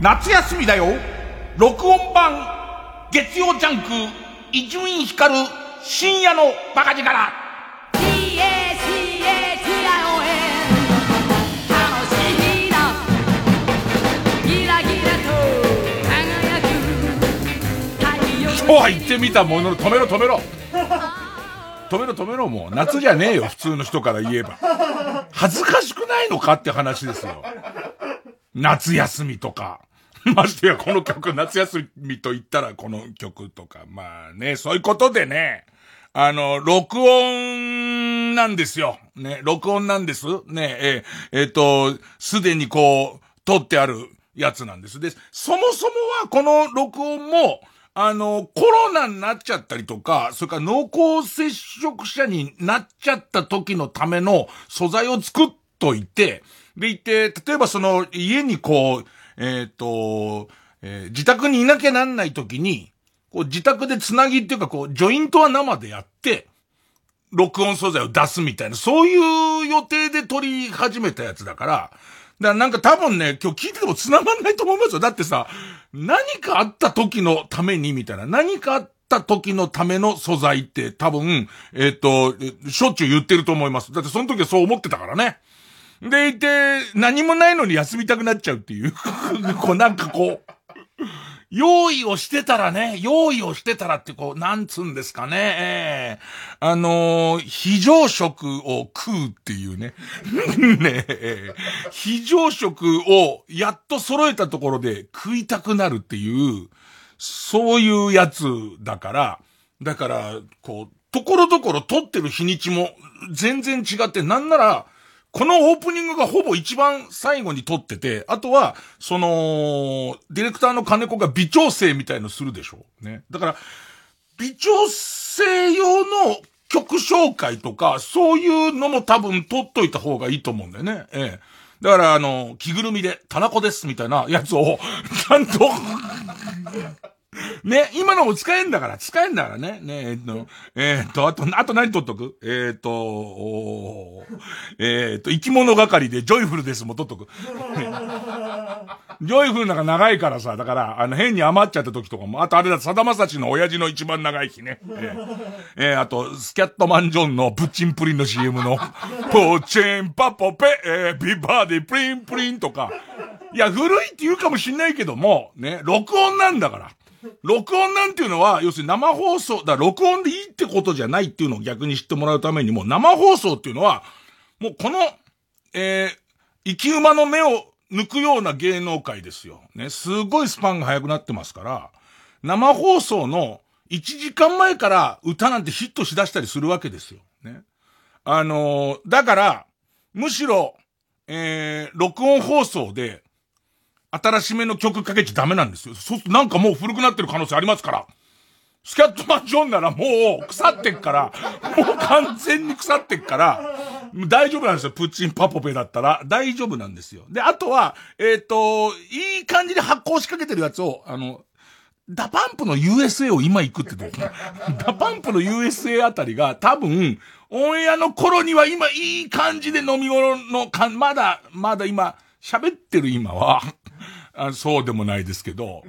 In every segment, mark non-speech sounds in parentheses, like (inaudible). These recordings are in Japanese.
夏休みだよ。録音版月曜ジャンク伊集院光深夜のバカ力。そうは言ってみたものの止めろ止めろ。止めろ止めろもう。夏じゃねえよ普通の人から言えば。恥ずかしくないのかって話ですよ。夏休みとか。ましてやこの曲、夏休みと言ったらこの曲とか、まあね、そういうことでね、あの、録音なんですよ。ね、録音なんです。ね、ええー、っと、すでにこう、撮ってあるやつなんです。で、そもそもはこの録音も、あの、コロナになっちゃったりとか、それから濃厚接触者になっちゃった時のための素材を作っといて、でいて、例えばその家にこう、えっ、ー、と、えー、自宅にいなきゃなんない時に、こう自宅でつなぎっていうかこう、ジョイントは生でやって、録音素材を出すみたいな、そういう予定で撮り始めたやつだから、だからなんか多分ね、今日聞いてても繋がんないと思いますよ。だってさ、何かあった時のためにみたいな、何かあった時のための素材って多分、えっ、ー、と、しょっちゅう言ってると思います。だってその時はそう思ってたからね。でいて、何もないのに休みたくなっちゃうっていう。(laughs) こうなんかこう、用意をしてたらね、用意をしてたらってこう、なんつうんですかね、えー、あのー、非常食を食うっていうね。(laughs) ね、非常食をやっと揃えたところで食いたくなるっていう、そういうやつだから、だから、こう、ところどころ撮ってる日にちも全然違って、なんなら、このオープニングがほぼ一番最後に撮ってて、あとは、その、ディレクターの金子が微調整みたいのするでしょうね。だから、微調整用の曲紹介とか、そういうのも多分撮っといた方がいいと思うんだよね。ええ。だから、あの、着ぐるみで、タナコですみたいなやつを、ちゃんとね、今のも使えんだから、使えんだからね。ねえっと、えー、っと、あと、あと何取っとく？えー、っと、おえー、っと、生き物係でジョイフルですも取っとく。(laughs) ジョイフルなんか長いからさ、だから、あの、変に余っちゃった時とかも、あとあれだ、さだまさしの親父の一番長い日ね。えー、えー、あと、スキャットマンジョンのプッチンプリンの CM の、(laughs) ポチンパポペ、えー、ビバーディプリンプリンとか、いや、古いって言うかもしんないけども、ね、録音なんだから。録音なんていうのは、要するに生放送、だ録音でいいってことじゃないっていうのを逆に知ってもらうためにも、生放送っていうのは、もうこの、えー、生き馬の目を抜くような芸能界ですよ。ね、すごいスパンが速くなってますから、生放送の1時間前から歌なんてヒットしだしたりするわけですよ。ね。あのー、だから、むしろ、えー、録音放送で、新しめの曲かけちゃダメなんですよ。そうするとなんかもう古くなってる可能性ありますから。スキャットマンジョンならもう腐ってっから、もう完全に腐ってっから、大丈夫なんですよ。プッチンパポペだったら。大丈夫なんですよ。で、あとは、えっ、ー、と、いい感じで発酵しかけてるやつを、あの、ダパンプの USA を今行くってどう？(laughs) ダパンプの USA あたりが多分、オンエアの頃には今いい感じで飲み物のか、まだ、まだ今、喋ってる今は、あそうでもないですけど、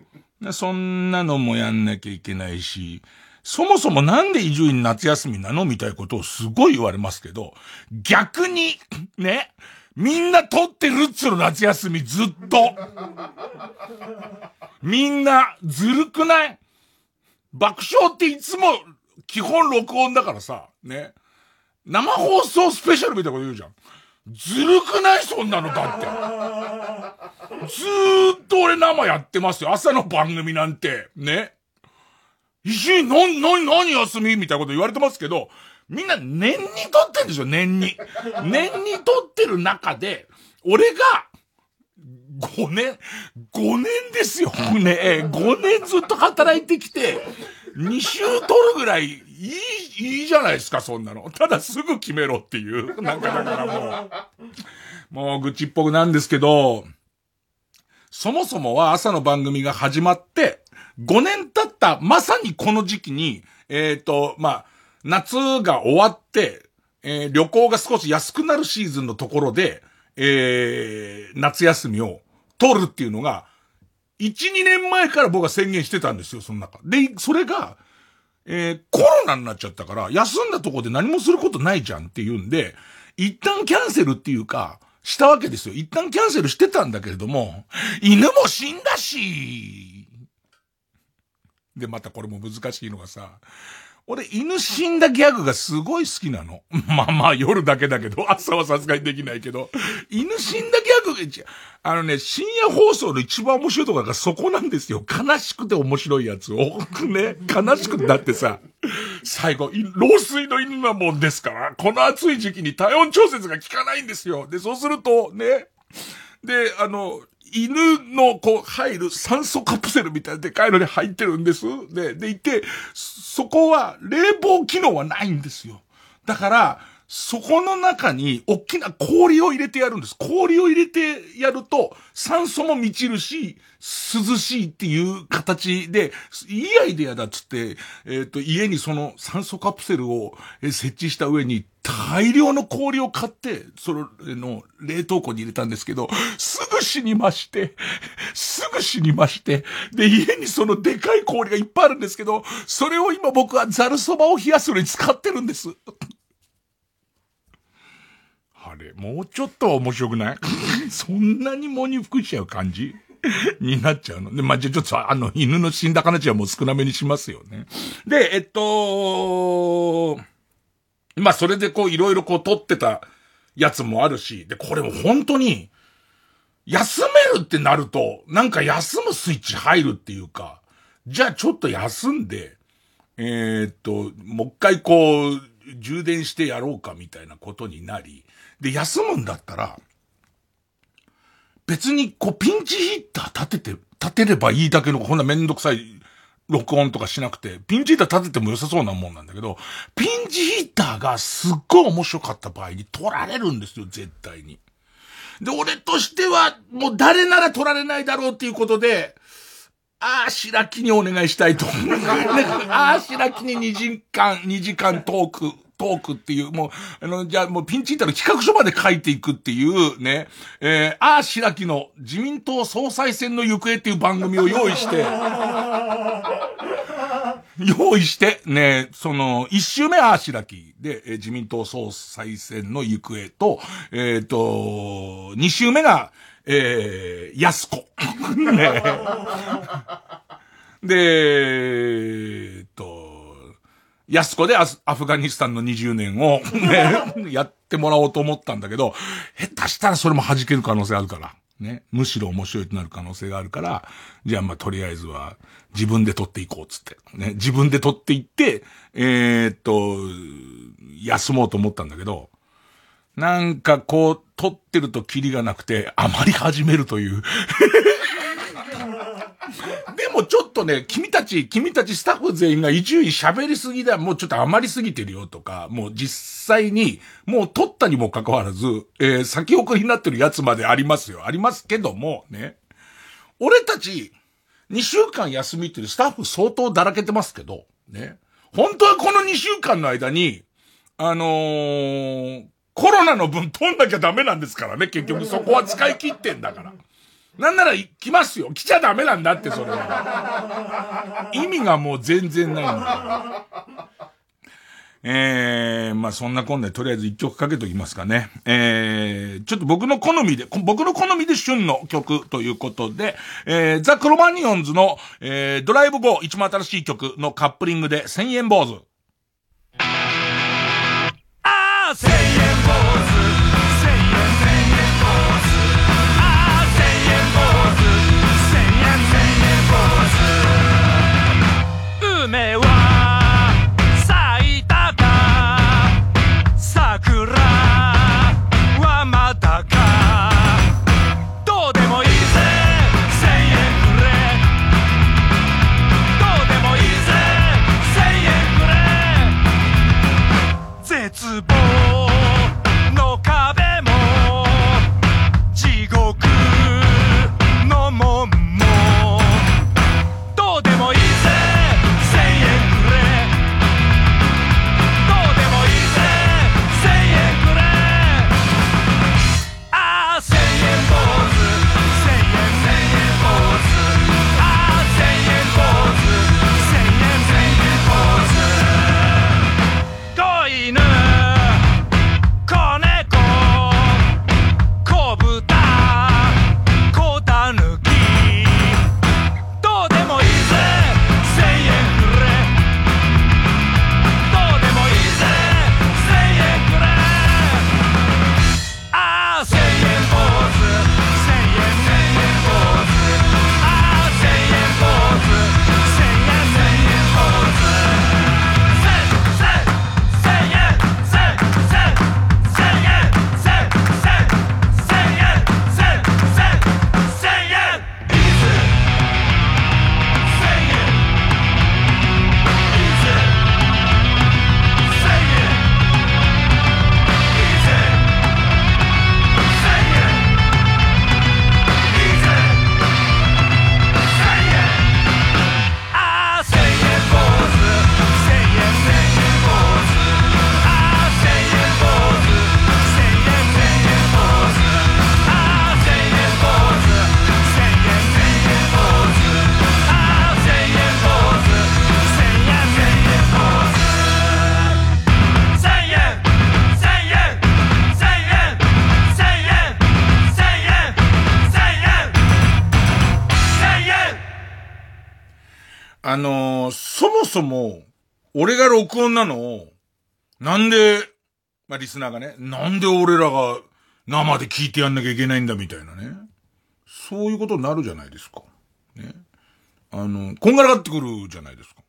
そんなのもやんなきゃいけないし、そもそもなんで伊集院夏休みなのみたいなことをすごい言われますけど、逆に、ね、みんな撮ってるっつうの夏休みずっと。みんなずるくない？爆笑っていつも基本録音だからさ、ね。生放送スペシャルみたいなこと言うじゃん。ずるくないそんなのだって。ずーっと俺生やってますよ。朝の番組なんて。ね。石井、な、な、何休み？みたいなこと言われてますけど、みんな年に撮ってんですよ、年に。年に撮ってる中で、俺が、5年、5年ですよ、ね。5年ずっと働いてきて、2週撮るぐらいいい、いいじゃないですか、そんなの。ただすぐ決めろっていう。(laughs) なんかだからもう、もう愚痴っぽくなんですけど、そもそもは朝の番組が始まって、5年経ったまさにこの時期に、えっ、ー、と、まあ、夏が終わって、えー、旅行が少し安くなるシーズンのところで、えー、夏休みを取るっていうのが、1、2年前から僕は宣言してたんですよ、その中。で、それが、えー、コロナになっちゃったから、休んだとこで何もすることないじゃんって言うんで、一旦キャンセルっていうか、したわけですよ。一旦キャンセルしてたんだけれども、犬も死んだし。で、またこれも難しいのがさ、俺、犬死んだギャグがすごい好きなの。(laughs) まあまあ、夜だけだけど、朝はさすがにできないけど、犬死んだギャグが、あのね、深夜放送の一番面白いところがそこなんですよ。悲しくて面白いやつを。(laughs) ね、悲しくて、だってさ、最後、老衰の犬なもんですから、この暑い時期に体温調節が効かないんですよ。で、そうすると、ね、で、あの、犬のこう入る酸素カプセルみたいなでかいのに入ってるんです。で、でいて、そこは冷房機能はないんですよ。だから、そこの中に大きな氷を入れてやるんです。氷を入れてやると酸素も満ちるし、涼しいっていう形で、いいアイデアだっつって、えっ、ー、と、家にその酸素カプセルを設置した上に大量の氷を買って、それの冷凍庫に入れたんですけど、すぐ死にまして、すぐ死にまして、で、家にそのでかい氷がいっぱいあるんですけど、それを今僕はザルそばを冷やすのに使ってるんです。れ、もうちょっと面白くない？(laughs) そんなに喪に服しちゃう感じ？になっちゃうの？で、まあ、じゃちょっとあの、犬の死んだ話はもう少なめにしますよね。で、えっと、まあ、それでこう、いろいろこう、撮ってたやつもあるし、で、これも本当に、休めるってなると、なんか休むスイッチ入るっていうか、じゃあちょっと休んで、えー、っと、もう一回こう、充電してやろうかみたいなことになり、で、休むんだったら、別にこうピンチヒッター立てて、立てればいいだけのこんなめんどくさい録音とかしなくて、ピンチヒッター立てても良さそうなもんなんだけど、ピンチヒッターがすっごい面白かった場合に取られるんですよ、絶対に。で、俺としては、もう誰なら取られないだろうっていうことで、ああ、白木にお願いしたいと思う。ああ、白木に2時間、2時間トークトークっていう、もう、あの、じゃあもうピンチヒッターの企画書まで書いていくっていうね、えー、ああ、白木の自民党総裁選の行方っていう番組を用意して、(laughs) 用意して、ね、その、一周目ああ、白木で、えー、自民党総裁選の行方と、えっ、ー、と、二周目が、えー、安子。(laughs) ね。で、えっと、安子でアフガニスタンの20年をね、(laughs) やってもらおうと思ったんだけど、下手したらそれも弾ける可能性あるから。ね。むしろ面白いとなる可能性があるから、じゃあまあとりあえずは自分で撮っていこうっつって。ね。自分で撮っていって、えー、っと、休もうと思ったんだけど、なんかこう、撮ってるとキリがなくて、あまり始めるというでもちょっとね、君たち、君たちスタッフ全員が伊集院喋りすぎだ、もうちょっと余りすぎてるよとか、もう実際に、もう撮ったにもかかわらず、えー、先送りになってるやつまでありますよ。ありますけども、ね。俺たち、2週間休みっていうスタッフ相当だらけてますけど、ね。本当はこの2週間の間に、あのー、コロナの分取んなきゃダメなんですからね、結局そこは使い切ってんだから。なんなら来ますよ。来ちゃダメなんだって、それは。意味がもう全然ないんだ。えー、まあそんなこんなでとりあえず一曲かけときますかね。えー、ちょっと僕の好みで、僕の好みで旬の曲ということで、えー、ザ・クロマニオンズの、えー、ドライブゴー一番新しい曲のカップリングで千円坊主。ああ千円 mais. そも、俺が録音なのを、なんで、まあ、リスナーがね、なんで俺らが生で聞いてやんなきゃいけないんだみたいなね。そういうことになるじゃないですか。ね。あの、こんがらがってくるじゃないですか。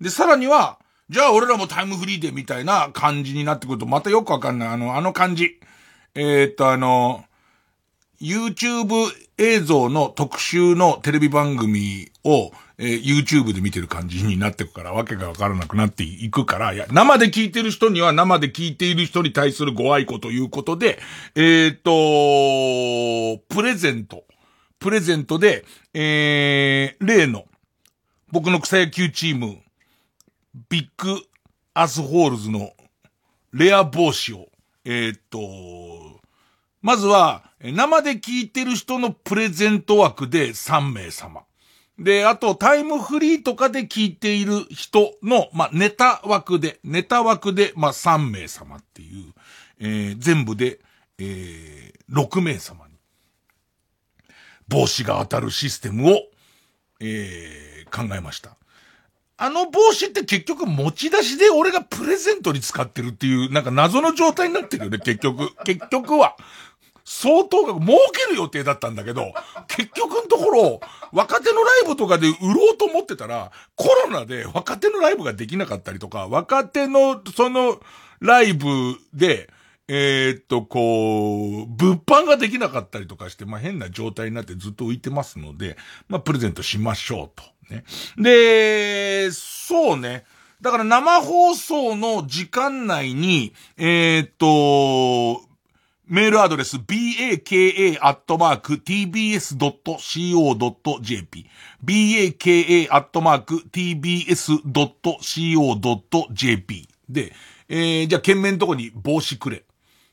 で、さらには、じゃあ俺らもタイムフリーでみたいな感じになってくると、またよくわかんない。あの、あの感じ。えー、っと、あの、YouTube 映像の特集のテレビ番組を、えー、YouTube で見てる感じになってくから、わけがわからなくなっていくから、いや、生で聞いてる人には生で聞いている人に対するご愛顧ということで、えっ、ー、と、プレゼント。プレゼントで、えー、例の、僕の草野球チーム、ビッグアスホールズのレア帽子を、えっ、と、まずは、生で聞いてる人のプレゼント枠で3名様。で、あと、タイムフリーとかで聞いている人の、まあ、ネタ枠で、ネタ枠で、まあ、3名様っていう、えー、全部で、えー、6名様に、帽子が当たるシステムを、えー、考えました。あの帽子って結局持ち出しで俺がプレゼントに使ってるっていう、なんか謎の状態になってるよね、結局。結局は。相当額儲ける予定だったんだけど、(laughs) 結局のところ、若手のライブとかで売ろうと思ってたら、コロナで若手のライブができなかったりとか、若手のそのライブで、えー、っと、こう、物販ができなかったりとかして、まあ、変な状態になってずっと浮いてますので、まあ、プレゼントしましょうと。ね。で、そうね。だから生放送の時間内に、えー、っと、メールアドレス、baka.tbs.co.jp。baka.tbs.co.jp。で、えー、じゃあ、件名のとこに帽子くれ。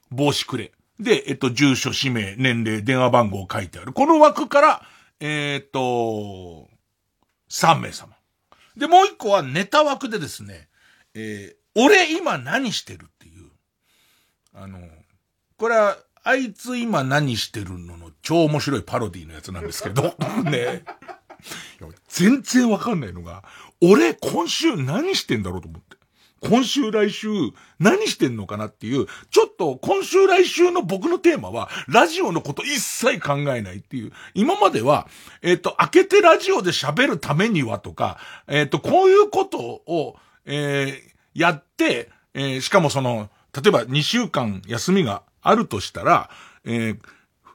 帽子くれ。で、えっと、住所、氏名、年齢、電話番号書いてある。この枠から、えー、っと、3名様。で、もう一個はネタ枠でですね、えー、俺今何してるっていう。あの、これは、あいつ今何してるのの超面白いパロディのやつなんですけど、(laughs) ね。全然わかんないのが、俺今週何してんだろうと思って。今週来週何してんのかなっていう、ちょっと今週来週の僕のテーマは、ラジオのこと一切考えないっていう。今までは、えっ、ー、と、開けてラジオで喋るためにはとか、えっ、ー、と、こういうことを、えー、やって、えしかもその、例えば2週間休みがあるとしたら、え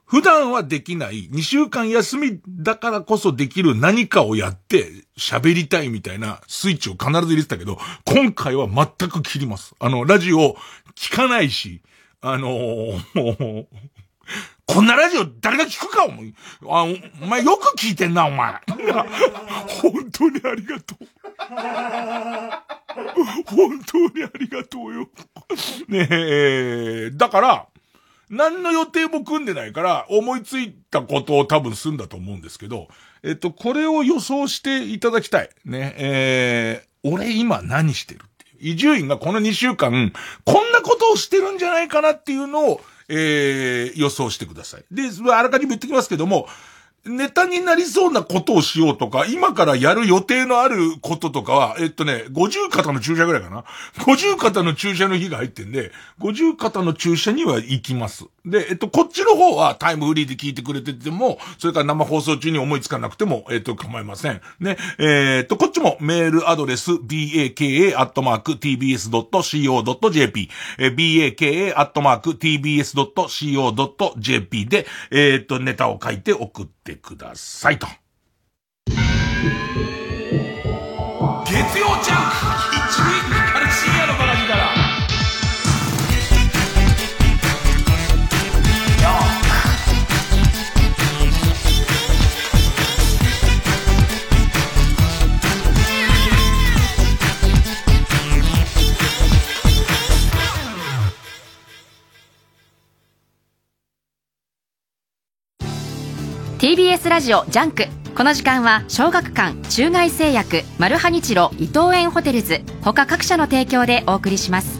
普段はできない2週間休みだからこそできる何かをやって喋りたいみたいなスイッチを必ず入れてたけど、今回は全く切ります。あの、ラジオ聞かないし、あのー、(laughs) こんなラジオ誰が聞くかお前。あ、お前よく聞いてんな、お前。(laughs) 本当にありがとう。(laughs) 本当にありがとうよ。ねえ、だから、何の予定も組んでないから、思いついたことを多分すんだと思うんですけど、えっと、これを予想していただきたい。ね、えー、俺今何してるっていう。移住院がこの2週間、こんなことをしてるんじゃないかなっていうのを、えー、予想してください。で、あらかじめ言ってきますけども、ネタになりそうなことをしようとか、今からやる予定のあることとかは、えっとね、50肩の注射ぐらいかな。50肩の注射の日が入ってんで、50肩の注射には行きます。で、えっと、こっちの方はタイムフリーで聞いてくれてても、それから生放送中に思いつかなくても、えっと、構いません。ね、えー、っと、こっちもメールアドレス、baka.tbs.co.jp、baka.tbs.co.jp で、えー、っと、ネタを書いて送ってってくださいと。月曜ジャンク TBS ラジオジャンクこの時間は小学館中外製薬マルハニチロ伊藤園ホテルズ。他各社の提供でお送りします。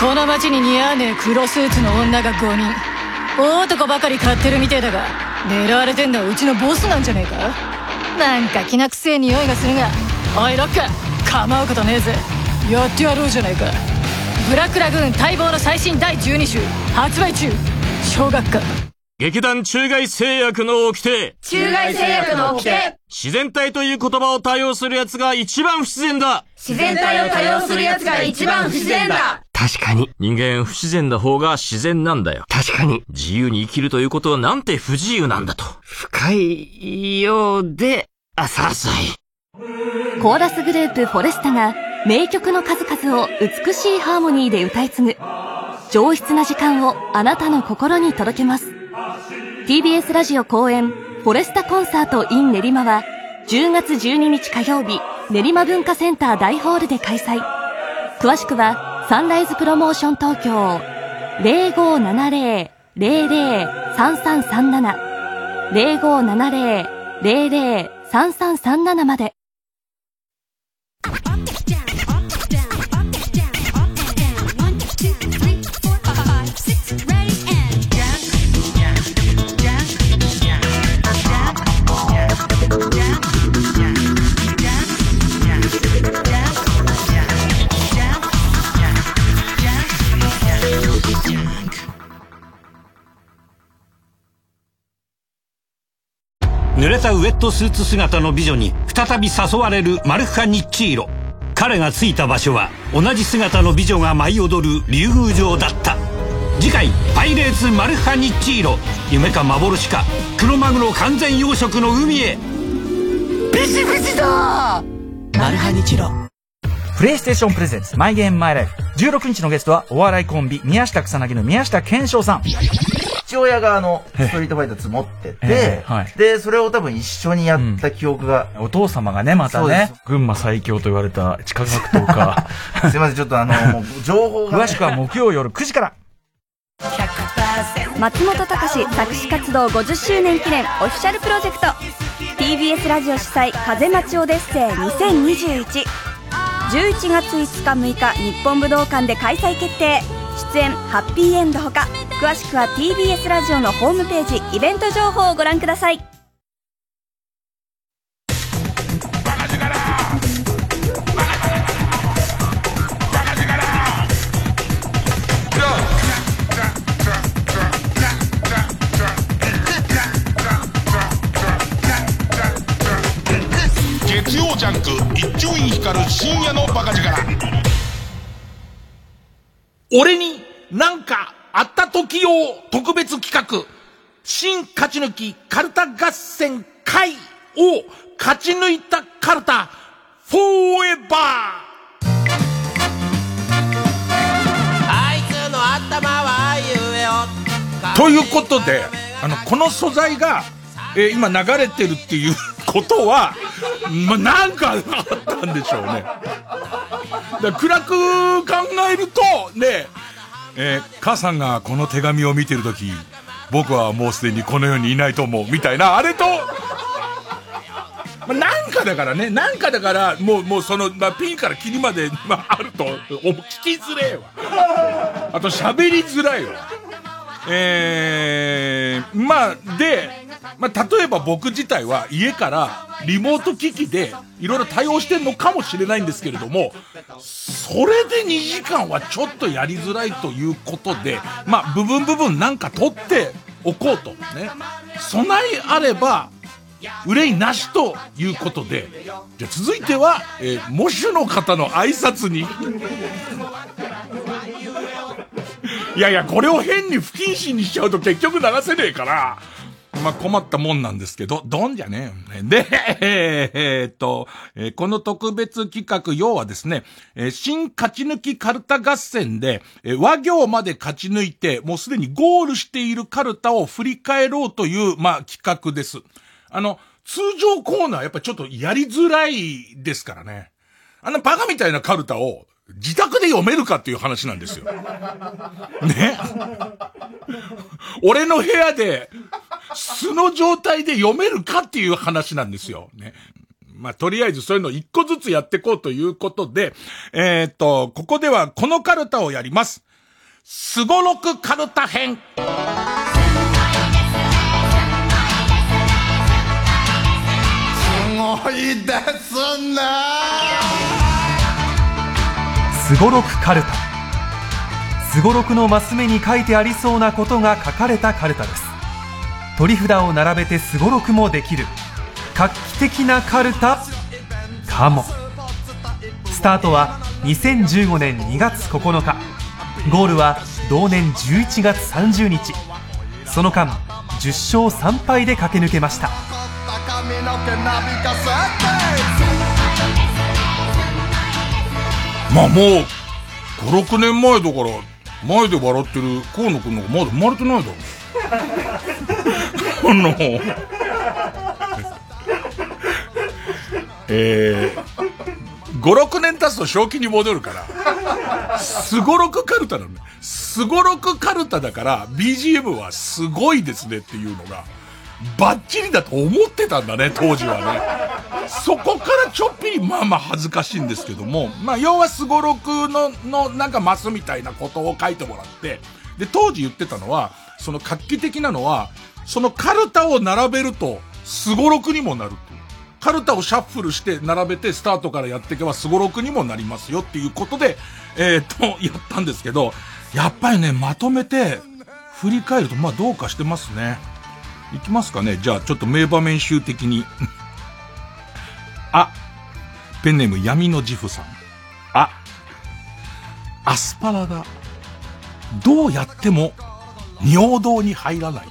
この街に似合わねえ黒スーツの女が5人。大男ばかり買ってるみてえだが狙われてんのはうちのボスなんじゃねえか？なんかきなくせえ匂いがするがおいロック構うことねえぜ。やってやろうじゃないか。ブラックラグーン待望の最新第12週発売中。小学館。劇団中外製薬の掟中外製薬の掟自然体という言葉を多用する奴が一番不自然だ自然体を多用する奴が一番不自然だ確かに。人間不自然な方が自然なんだよ。確かに。自由に生きるということはなんて不自由なんだと。深いようで、浅い。コーラスグループフォレスタが名曲の数々を美しいハーモニーで歌い継ぐ上質な時間をあなたの心に届けます TBS ラジオ公演フォレスタコンサート in 練馬は10月12日火曜日練馬文化センター大ホールで開催。詳しくはサンライズプロモーション東京0570-003337 0570-003337まで。濡れたウェットスーツ姿の美女に再び誘われるマルフカ・ニッチーロ。彼が着いた場所は同じ姿の美女が舞い踊る竜宮城だった。次回「パイレーツマルファニッチーロ」夢か幻かクロマグロ完全養殖の海へ。ビシビシだ！マルハニチロプレイステーションプレゼンツマイゲームマイライフ16日のゲストはお笑いコンビ宮下草薙の宮下健翔さん父親があの、(laughs) ストリートファイター積もってて、ええはい。で、それを多分一緒にやった記憶が、お父様がねまたね。群馬最強と言われた地下格闘家。(laughs) すいません、ちょっとあの、(laughs) もう情報が、詳しくは木曜夜9時から。松本隆作詞活動50周年記念オフィシャルプロジェクト。TBS ラジオ主催「風待ちオデッセイ2021」11月5日6日日本武道館で開催決定出演ハッピーエンドほか詳しくは TBS ラジオのホームページイベント情報をご覧ください。月曜ジャンク一丁院光る深夜のバカ力。俺になんかあった時用特別企画、新勝ち抜きカルタ合戦会を勝ち抜いたカルタ、フォーエバあいつの頭はゆえよーということで、あの、この素材が、えー今流れてるっていう (laughs) ことは、ま、なんかあったんでしょうね。だ暗く考えると、ね、えー母さんがこの手紙を見てるとき、僕はもうすでにこの世にいないと思う、みたいな、あれと、ま、なんかだからね、なんかだから、もう、もうその、ま、ピンからキリまで、まあ、ると、聞きづれえわ。あと喋りづらいわ。えー、まあ、で、まあ、例えば僕自体は家からリモート機器でいろいろ対応してんのかもしれないんですけれども、それで2時間はちょっとやりづらいということで、まあ、部分部分なんか取っておこうと。ね。備えあれば、憂いなしということで、じゃ続いては、えー、模主の方の挨拶に。いやいや、これを変に不謹慎にしちゃうと結局流せねえから、まあ、困ったもんなんですけど、どんじゃねえよ。で、えーえっと、えーこの特別企画、要はですね、えー新勝ち抜きカルタ合戦で、え和行まで勝ち抜いて、もうすでにゴールしているカルタを振り返ろうという、まあ、企画です。あの、通常コーナーやっぱちょっとやりづらいですからね。あんなバカみたいなカルタを自宅で読めるかっていう話なんですよ。ね？俺の部屋で、素の状態で読めるかっていう話なんですよ。ね？まあ、とりあえずそういうの一個ずつやっていこうということで、えーっと、ここではこのカルタをやります。すごろくカルタ編。すごいですねすごろくカルタ。すごろくのマス目に書いてありそうなことが書かれたカルタです。取り札を並べてすごろくもできる。画期的なカルタかも。スタートは2015年2月9日。ゴールは同年11月30日。その間10勝3敗で駆け抜けました。まあもう、5、6年前だから、前で笑ってる河野くんのがまだ生まれてないだろ。(laughs) あの、えー、5、6年経つと正気に戻るから、すごろくカルタなのね。すごろくカルタだから、BGM はすごいですねっていうのが、バッチリだと思ってたんだね、当時はね。そこからちょっぴりまあまあ恥ずかしいんですけども、まあ要はすごろくの、のなんかマスみたいなことを書いてもらって、で、当時言ってたのは、その画期的なのは、そのカルタを並べると、すごろくにもなるっていう。カルタをシャッフルして並べてスタートからやっていけばすごろくにもなりますよっていうことで、えー、っと、やったんですけど、やっぱりね、まとめて、振り返ると、まあどうかしてますね。いきますかね。じゃあちょっと名場面集的に。あ、ペンネーム闇のジフさん。あ、アスパラが、どうやっても、尿道に入らない。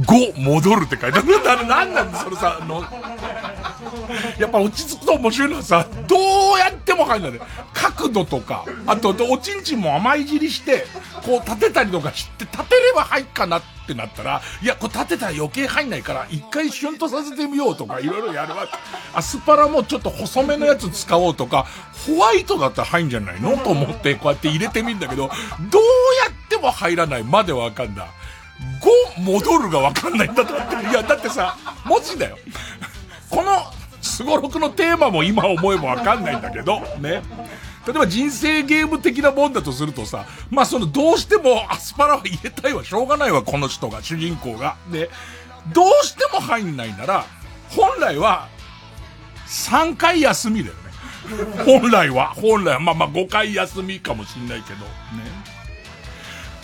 5、戻るって書いてある。なんなんだそれさ、の、やっぱ落ち着くと面白いのはさ、どうやっても入んないね。角度とか、あと、おちんちんも甘い尻して、こう立てたりとかして、立てれば入っかなってなったら、いや、こう立てたら余計入んないから、一回シュンとさせてみようとか、いろいろやるわけ。アスパラもちょっと細めのやつ使おうとか、ホワイトだったら入んじゃないの？と思って、こうやって入れてみるんだけど、どうやっても入らないまでわかんだ。5戻るがわかんないんだと思って。いや、だってさ、文字だよ。この、すごろくのテーマも今思えばわかんないんだけど、ね。例えば人生ゲーム的なもんだとするとさ、まあそのどうしてもアスパラは入れたいわ、しょうがないわ、この人が、主人公が。で、どうしても入んないなら、本来は、3回休みだよね。本来は、本来は、まあまあ5回休みかもしんないけど、ね。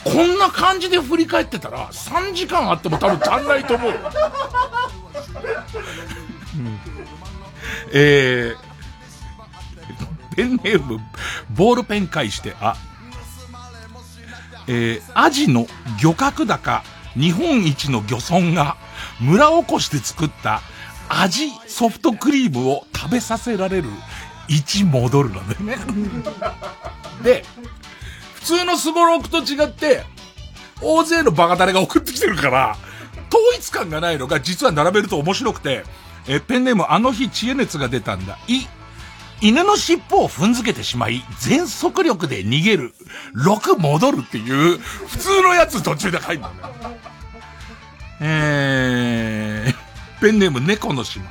こんな感じで振り返ってたら、3時間あっても多分足んないと思う。えー、ペンネーム、ボールペン返して、あ、えー、アジの漁獲高日本一の漁村が村おこしで作った味ソフトクリームを食べさせられる1戻るなんだよね。で、通のスゴロクと違って、大勢のバカタレが送ってきてるから、統一感がないのが実は並べると面白くて、え、ペンネームあの日知恵熱が出たんだ。い、犬の尻尾を踏んづけてしまい、全速力で逃げる。6戻るっていう、普通のやつ途中で入るんだね。えー、ペンネーム猫の島。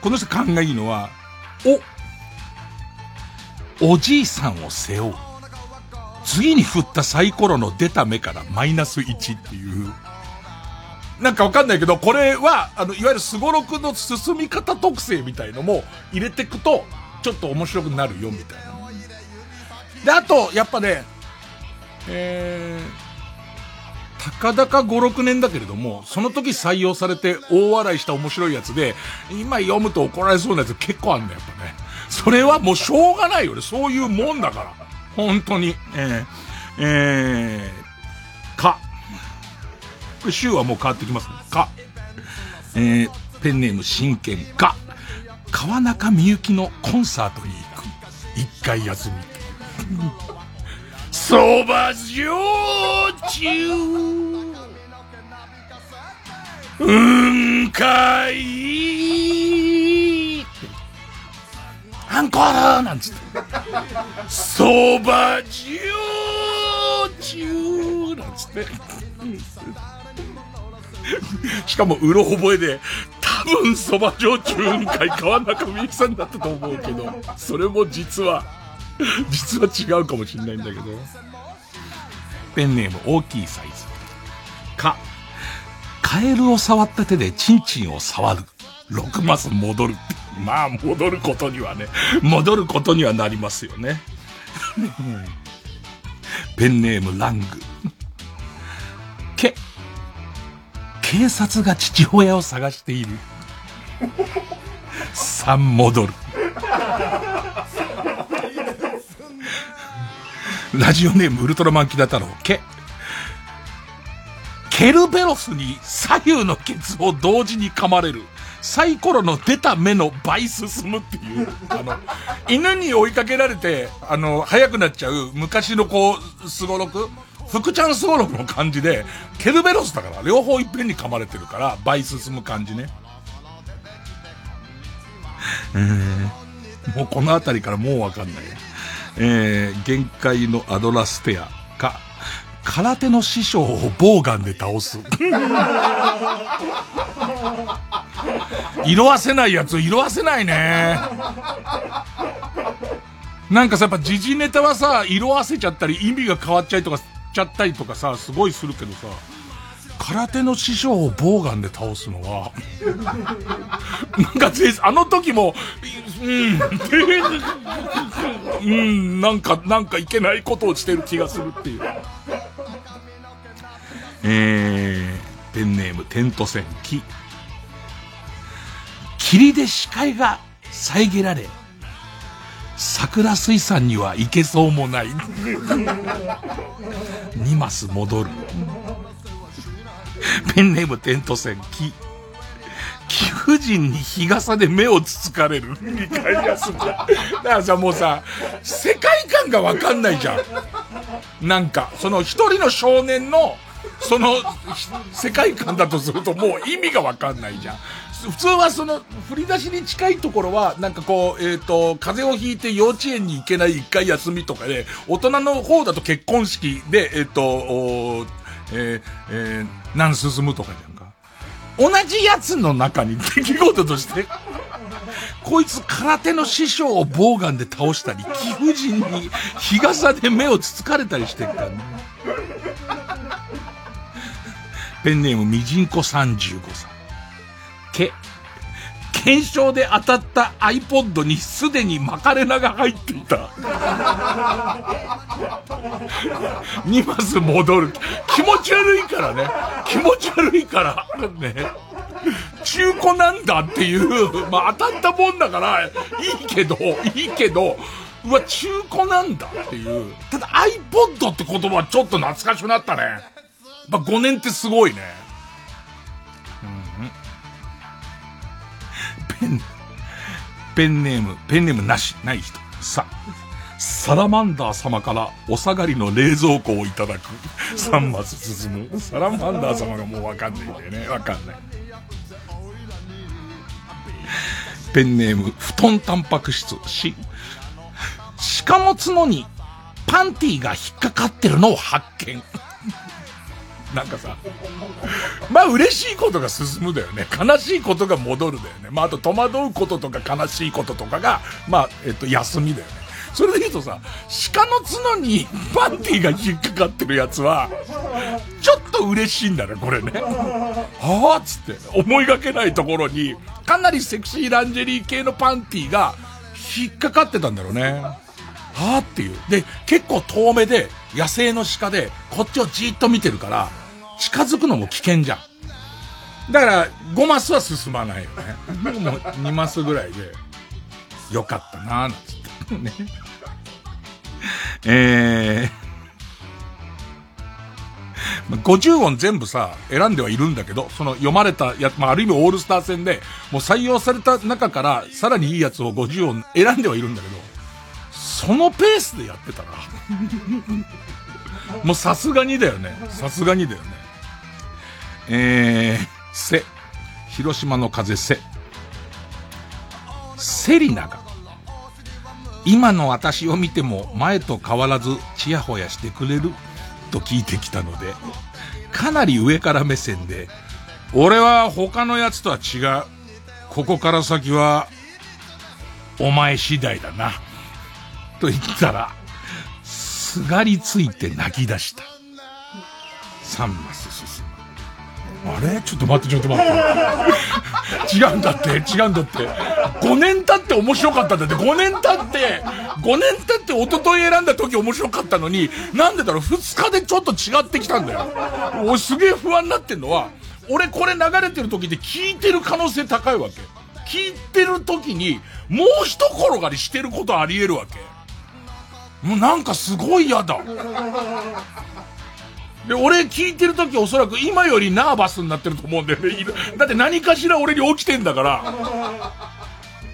この人勘がいいのは、お、おじいさんを背負う。次に振ったサイコロの出た目からマイナス1っていう。なんかわかんないけど、これは、あの、いわゆるスゴロクの進み方特性みたいのも入れてくと、ちょっと面白くなるよ、みたいな。で、あと、やっぱね、えー、たかだか5、6年だけれども、その時採用されて大笑いした面白いやつで、今読むと怒られそうなやつ結構あんだよ、やっぱね。それはもうしょうがないよね。そういうもんだから。本当に。えー、えー、か。週はもう変わってきますね。か。えー、ペンネーム真剣か。川中美幸のコンサートに行く。一回休み。そば焼酎うんかいアンコールなんつって。そば焼酎なんつって。しかも、うろ覚えで、多分、そば焼酎雲海川中美幸さんだったと思うけど、それも実は、実は違うかもしれないんだけど。ペンネーム大きいサイズ。か、カエルを触った手でチンチンを触る。6マス戻る。まあ、戻ることにはね、戻ることにはなりますよね。(laughs) ペンネームラング。け、警察が父親を探している。(laughs) 3戻る。ラジオネームウルトラマンキダ太郎、け。ケルベロスに左右のケツを同時に噛まれる。サイコロの出た目の倍進むっていう、あの、(laughs) 犬に追いかけられて、あの、速くなっちゃう昔のこう、スゴロク福ちゃんスゴロクの感じで、ケルベロスだから、両方いっぺんに噛まれてるから、倍進む感じね。えー、もうこの辺りからもうわかんない。えー、限界のアドラステアか、空手の師匠をボウガンで倒す。色あせないやつ色あせないね。なんかさ、やっぱ時事ネタはさ、色あせちゃったり意味が変わっちゃいとか、ちゃったりとかさ、すごいするけどさ、空手の師匠をボウガンで倒すのは、なんかあの時も、うん、うん、なんか、なんかいけないことをしてる気がするっていう。えー、ペンネームテント戦木。霧で視界が遮られ、桜水産には行けそうもない。(laughs) 2マス戻る。ペンネームテント戦木。貴婦人に日傘で目をつつかれる。理解やすじゃ。だからさ、もうさ、世界観がわかんないじゃん。なんか、その一人の少年の、その、世界観だとするともう意味がわかんないじゃん。普通はその、振り出しに近いところは、なんかこう、えっ、ー、と、風邪をひいて幼稚園に行けない一回休みとかで、大人の方だと結婚式で、えっ、ー、と、えー、えー、何進むとかじゃんか。同じやつの中に出来事として、こいつ空手の師匠をボウガンで倒したり、貴婦人に日傘で目をつつかれたりしてるからね。ペンネームみじんこ35歳。け、検証で当たった iPod にすでにマカレナが入っていた。2マス戻る。気持ち悪いからね。気持ち悪いから。ね。中古なんだっていう、まあ当たったもんだから、いいけど、いいけど、うわ、中古なんだっていう。ただ iPod って言葉はちょっと懐かしくなったね。ま5年ってすごいね。うんペン、ペンネーム、ペンネームなし、ない人。さ、サラマンダー様からお下がりの冷蔵庫をいただく。3マス進む。サラマンダー様がもうわかんないんだよね。わかんない。ペンネーム、布団タンパク質、し、鹿の角にパンティーが引っかかってるのを発見。なんかさ、まあ嬉しいことが進むだよね。悲しいことが戻るだよね。まああと戸惑うこととか悲しいこととかが、まあ、えっと、休みだよね。それで言うとさ、鹿の角にパンティが引っかかってるやつは、ちょっと嬉しいんだね、これね。はあつって、思いがけないところに、かなりセクシーランジェリー系のパンティが引っかかってたんだろうね。はあっていう。で、結構遠目で、野生の鹿で、こっちをじーっと見てるから、近づくのも危険じゃん。だから、5マスは進まないよね。も2マスぐらいで、よかったなーなんつって。ね。えー、50音全部さ、選んではいるんだけど、その読まれたやつ、まあ、ある意味オールスター戦で、もう採用された中から、さらにいいやつを50音選んではいるんだけど、そのペースでやってたら、もうさすがにだよね。さすがにだよね。えー、せ、広島の風せ、セリナが、今の私を見ても前と変わらずチヤホヤしてくれると聞いてきたので、かなり上から目線で、俺は他の奴とは違う。ここから先は、お前次第だな。と言ったら、すがりついて泣き出した。3マス進む。あれ？ちょっと待って、ちょっと待って。違うんだって、違うんだって。5年経って面白かったんだって、5年経って、5年経って一昨日選んだ時面白かったのに、なんでだろう、2日でちょっと違ってきたんだよ。俺すげえ不安になってんのは、俺これ流れてる時で聞いてる可能性高いわけ。聞いてる時に、もう一転がりしてることあり得るわけ。もうなんかすごい嫌だ。で、俺聞いてる時おそらく今よりナーバスになってると思うんだよね。だって何かしら俺に起きてんだから。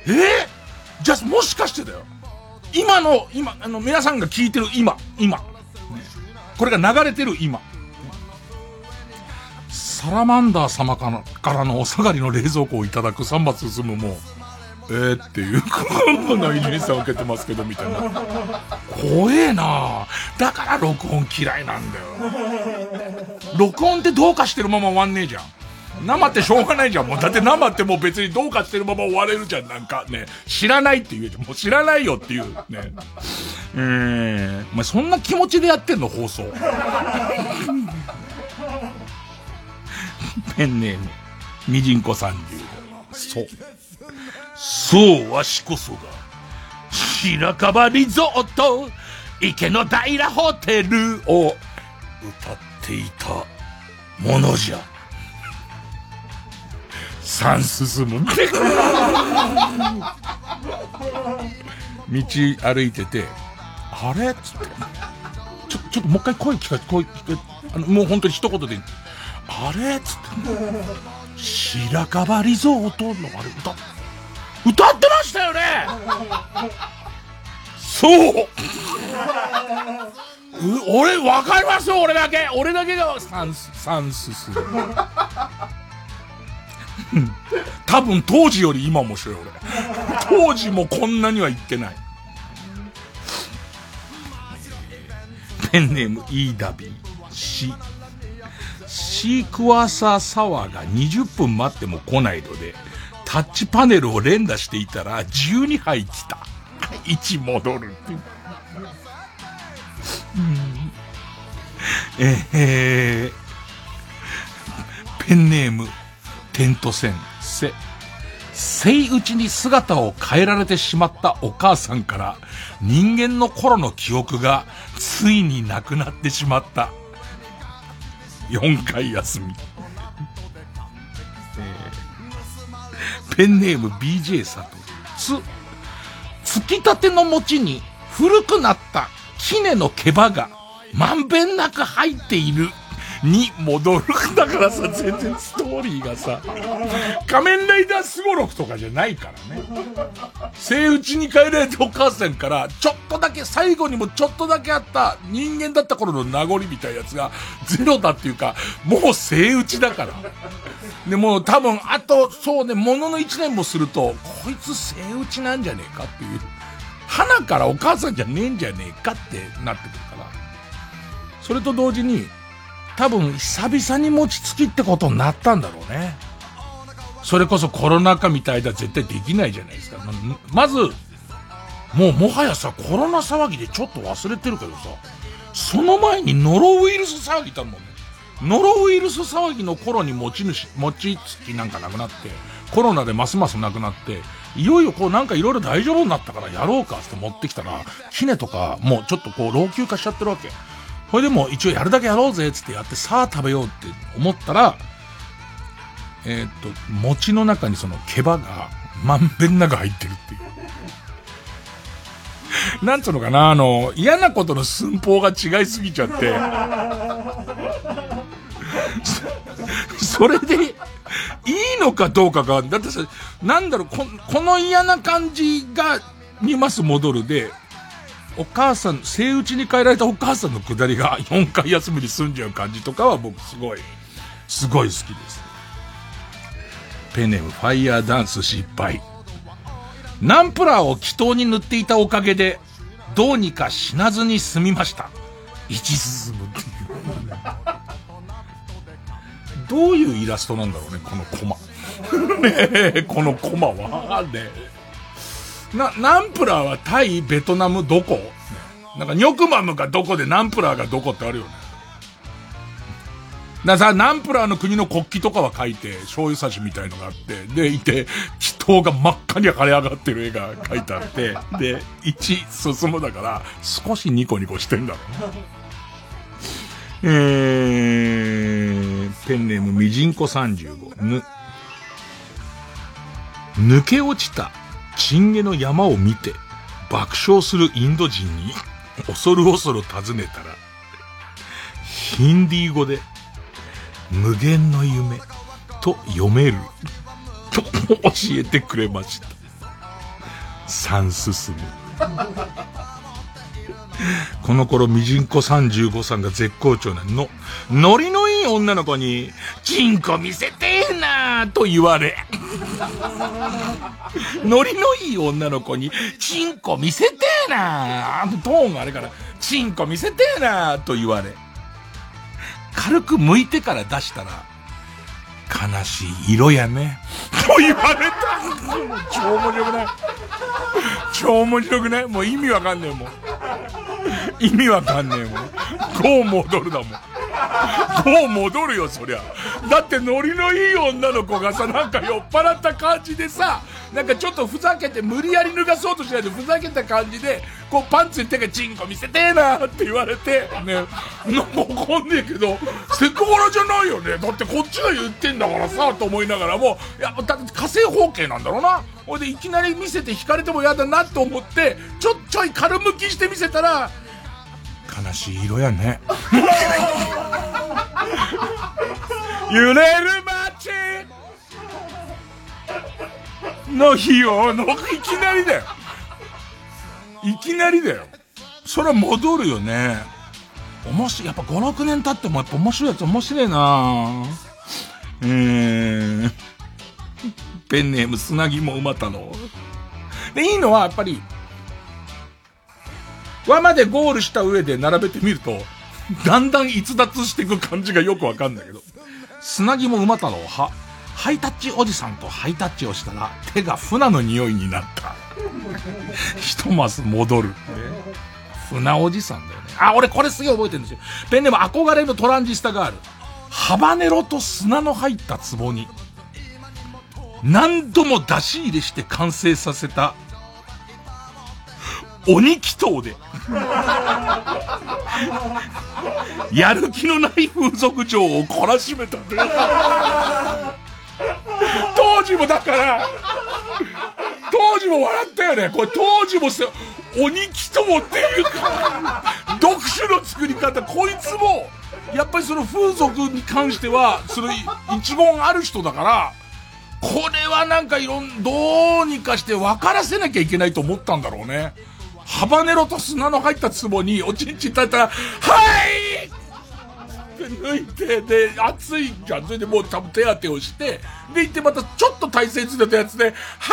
え？ー、じゃあもしかしてだよ。今の、今、あの、皆さんが聞いてる今、今。これが流れてる今。サラマンダー様からのお下がりの冷蔵庫をいただく三馬進むも、えー、っていう、こんな伊集院さん受けてますけど、みたいな。怖えなだから録音嫌いなんだよ。録音ってどうかしてるまま終わんねえじゃん。生ってしょうがないじゃん。もう、だって生ってもう別にどうかしてるまま終われるじゃん。なんかね、知らないって言えて、もう知らないよっていうね。えー、お前そんな気持ちでやってんの放送。ペンネーム、みじんこさんそう。そうわしこそが、白樺リゾート、池の平ホテルを歌っていたものじゃ。三進む。道歩いてて、あれ？っつって。ちょ、ちょっともう一回声聞か、声聞か、あの、もう本当に一言であれ？っつって。白樺リゾートのあれ歌って、歌ってましたよねそう俺、わかりますよ、俺だけ。俺だけがサンス、サンスする。多分当時より今面白い俺。当時もこんなには言ってない。ペンネームイーダビー、シ。シークワーサーサワーが20分待っても来ないので、タッチパネルを連打していたら12杯来た。1戻るっていう。えー、ペンネーム、テント戦、せ、せいうちに姿を変えられてしまったお母さんから人間の頃の記憶がついになくなってしまった。4回休み。ペンネーム BJ さと。つ、つきたての餅に古くなったキネの毛羽がまんべんなく入っているに戻る。だからさ、全然ストーリーがさ、仮面ライダースゴロフとかじゃないからね。生打ちに帰られたお母さんから、ちょっとだけ、最後にもちょっとだけあった人間だった頃の名残みたいなやつが、ゼロだっていうか、もう生打ちだから。で、も多分、あと、そうね、ものの一年もすると、こいつ生打ちなんじゃねえかっていう。花からお母さんじゃねえんじゃねえかってなってくるから。それと同時に、多分久々に餅つきってことになったんだろうね。それこそコロナ禍みたいだ絶対できないじゃないですか。まず、もうもはやさ、コロナ騒ぎでちょっと忘れてるけどさ、その前にノロウイルス騒ぎたもんね。ノロウイルス騒ぎの頃に持ち主、餅つきなんかなくなって、コロナでますますなくなって、いよいよこうなんかいろいろ大丈夫になったからやろうかって持ってきたら、キネとかもうちょっとこう老朽化しちゃってるわけ。これでも一応やるだけやろうぜっ、つってやって、さあ食べようって思ったら、えー、っと、餅の中にその毛羽がまんべんなく入ってるっていう。(laughs) なんつうのかな、あの、嫌なことの寸法が違いすぎちゃって、(laughs) それで、いいのかどうかが、だってさ、なんだろう、ここの嫌な感じが、にます戻るで、お母さん、生打ちに変えられたお母さんのくだりが (laughs) 4回休みに済んじゃう感じとかは僕すごい、すごい好きです。ペネムファイヤーダンス失敗。ナンプラーを祈祷に塗っていたおかげで、どうにか死なずに済みました。一進むっていう。どういうイラストなんだろうね、このコマ。(laughs) ねえ、このコマは。ねな、ナンプラーはタイ、ベトナム、どこ？なんかニョクマムがどこでナンプラーがどこってあるよね。ださ、ナンプラーの国の国旗とかは書いて、醤油差しみたいのがあって、で、いて、祈祷が真っ赤に腫れ上がってる絵が書いてあって、で、1進むだから、少しニコニコしてんだろう。えー、ペンネームみじんこ35、ぬ、抜け落ちたチンゲの山を見て爆笑するインド人に恐る恐る尋ねたら、ヒンディー語で無限の夢と読めると教えてくれました。三進む。この頃、ミジンコ35さんが絶好調なの。ノリの女の子に、チンコ見せてえなと言われ。(laughs) ノリのいい女の子に、チンコ見せてえなトーンがあれから、チンコ見せてえなと言われ。軽く剥いてから出したら、悲しい色やね。と言われた。超面白くない？超面白くない？もう意味わかんねえもん。意味わかんねえもん。こう戻るだもん。こう戻るよ、そりゃ。だってノリのいい女の子がさ、なんか酔っ払った感じでさ、なんかちょっとふざけて無理やり脱がそうとしないでふざけた感じで、こうパンツに手がチンコ見せてえなって言われて、ね、なんかわかんねえけど、セクハラじゃないよね。だってこっちが言ってんだからさ、と思いながらも、いや、だって火星方形なんだろうな。ほいでいきなり見せて引かれても嫌だなと思って、ちょちょい軽むきして見せたら、悲しい色やね。揺れる街の日を、の、いきなりだよ。いきなりだよ。それは戻るよね。面白い。やっぱ5、6年経ってもやっぱ面白いやつ面白いなえー、ペンネーム砂肝馬太郎。で、いいのはやっぱり、輪までゴールした上で並べてみると、だんだん逸脱していく感じがよくわかんないけど。砂肝馬太郎は、ハイタッチおじさんとハイタッチをしたら、手が船の匂いになった。ひとまず戻る。船おじさんだよね。あ、俺これすげえ覚えてるんですよ。ペンネーム憧れのトランジスタガール。ハバネロと砂の入った壺に、何度も出し入れして完成させた鬼祈祷で。やる気のない風俗嬢を懲らしめた当時もだから当時も笑ったよね。これ当時もさ鬼祈祷っていうか読書の作り方。こいつもやっぱりその風俗に関してはその一言ある人だからこれはなんかいろんどうにかして分からせなきゃいけないと思ったんだろうね。ハバネロと砂の入った壺におちんちん立ったら、はいって抜いて、で、熱いじゃん。それでもう多分手当てをして、で行ってまたちょっと体勢ついたやつで、は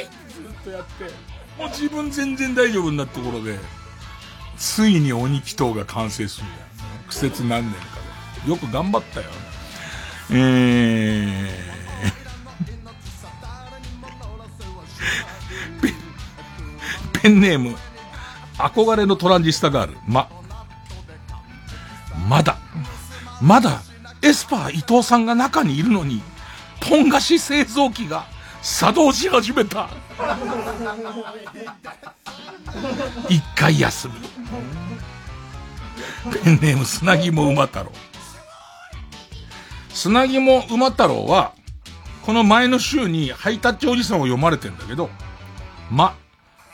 いずっとやって、もう自分全然大丈夫になったところで、ついに鬼祈祷が完成するんだよ。苦節何年かで。よく頑張ったよ。えー、ペンネーム、憧れのトランジスタガール、ま、まだ、まだ、エスパー伊藤さんが中にいるのに、ポン菓子製造機が作動し始めた。一回休み。ペンネーム砂肝馬太郎。砂肝馬太郎は、この前の週にハイタッチおじさんを読まれてんだけど、ま、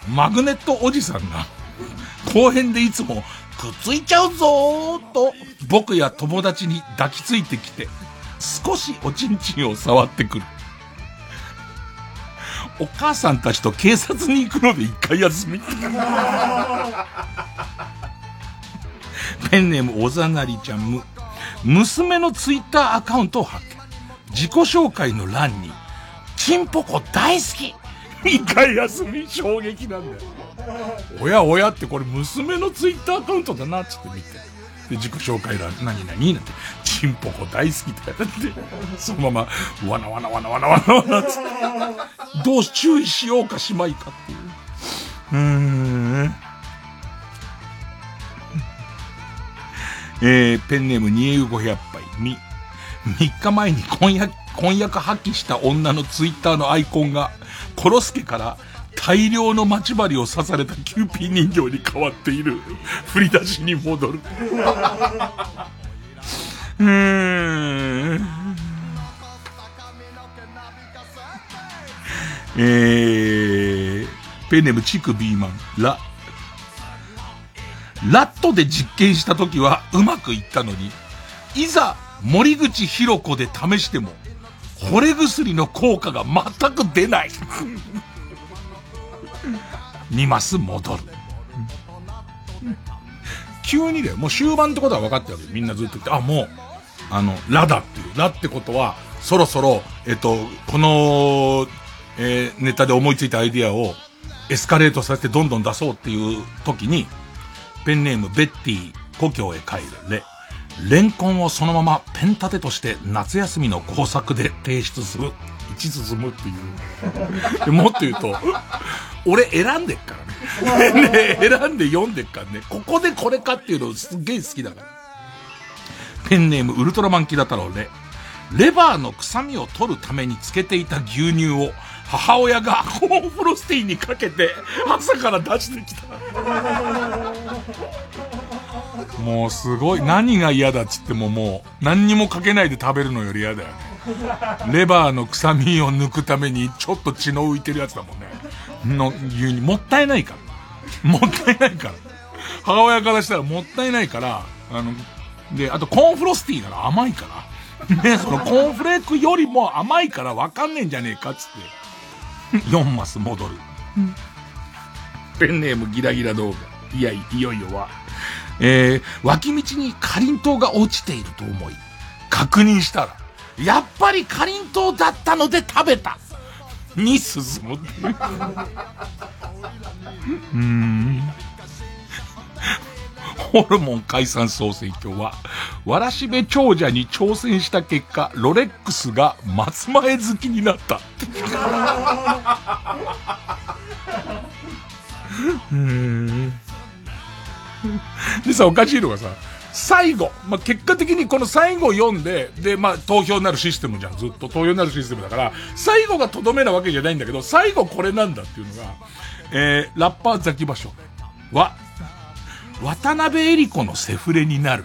マグネットおじさんが、後編でいつも、くっついちゃうぞーと、僕や友達に抱きついてきて、少しおちんちんを触ってくる。お母さんたちと警察に行くので一回休み。ペンネームおざなりちゃんむ、娘のツイッターアカウントを発見。自己紹介の欄に、チンポコ大好き一回休み衝撃なんだよ。おやおやってこれ娘のツイッターアカウントだなっつって見て。で、自己紹介欄、何々なんて、チンポコ大好きってやって、そのまま、わなわなわなわなわなわなっつって、どう注意しようかしまいかっていう。うーん。えー、ペンネーム、煮え湯500杯、み、3日前に婚約、婚約破棄した女のツイッターのアイコンが、コロスケから大量の待ち針を刺されたキューピー人形に変わっている。振り出しに戻る。(laughs) うーん。えー、ペンネームチクビーマン、ラ。ラットで実験した時はうまくいったのに、いざ森口博子で試しても、惚れ薬の効果が全く出ない。2マス戻る。急にだよ。もう終盤ってことは分かってるわけみんなずっと言って、あ、もう、あの、ラだっていう。ラってことは、そろそろ、えっと、この、えー、ネタで思いついたアイディアをエスカレートさせてどんどん出そうっていう時に、ペンネームベッティ故郷へ帰るレ。レンコンをそのままペン立てとして夏休みの工作で提出する。一進むっていう。もっと言うと、俺選んでっからね。(laughs) ね選んで読んでっからね。ここでこれかっていうのすっげえ好きだから。ペンネームウルトラマンキラ太郎レ。レバーの臭みを取るためにつけていた牛乳を母親がコーンフロスティーにかけて朝から出してきた。もうすごい、何が嫌だっつってももう、何にもかけないで食べるのより嫌だよね。レバーの臭みを抜くためにちょっと血の浮いてるやつだもんね。の牛乳、もったいないから。もったいないから。母親からしたらもったいないから、あの、で、あとコーンフロスティーなら甘いから。ね、そのコーンフレークよりも甘いからわかんねえんじゃねえかっつって。4マス戻る。ペンネームギラギラ動画。いや、いよいよは。えー、脇道にかりんとうが落ちていると思い、確認したら、やっぱりかりんとうだったので食べたに進む。うーん。ホルモン解散総選挙は、わらしべ長者に挑戦した結果、ロレックスが松前好きになった。うん。(laughs) でさ、おかしいのがさ、最後、まあ、結果的にこの最後読んで、で、まあ、投票になるシステムじゃん。ずっと投票になるシステムだから、最後がとどめなわけじゃないんだけど、最後これなんだっていうのが、えー、ラッパーザキ場所は、渡辺恵里子のセフレになる。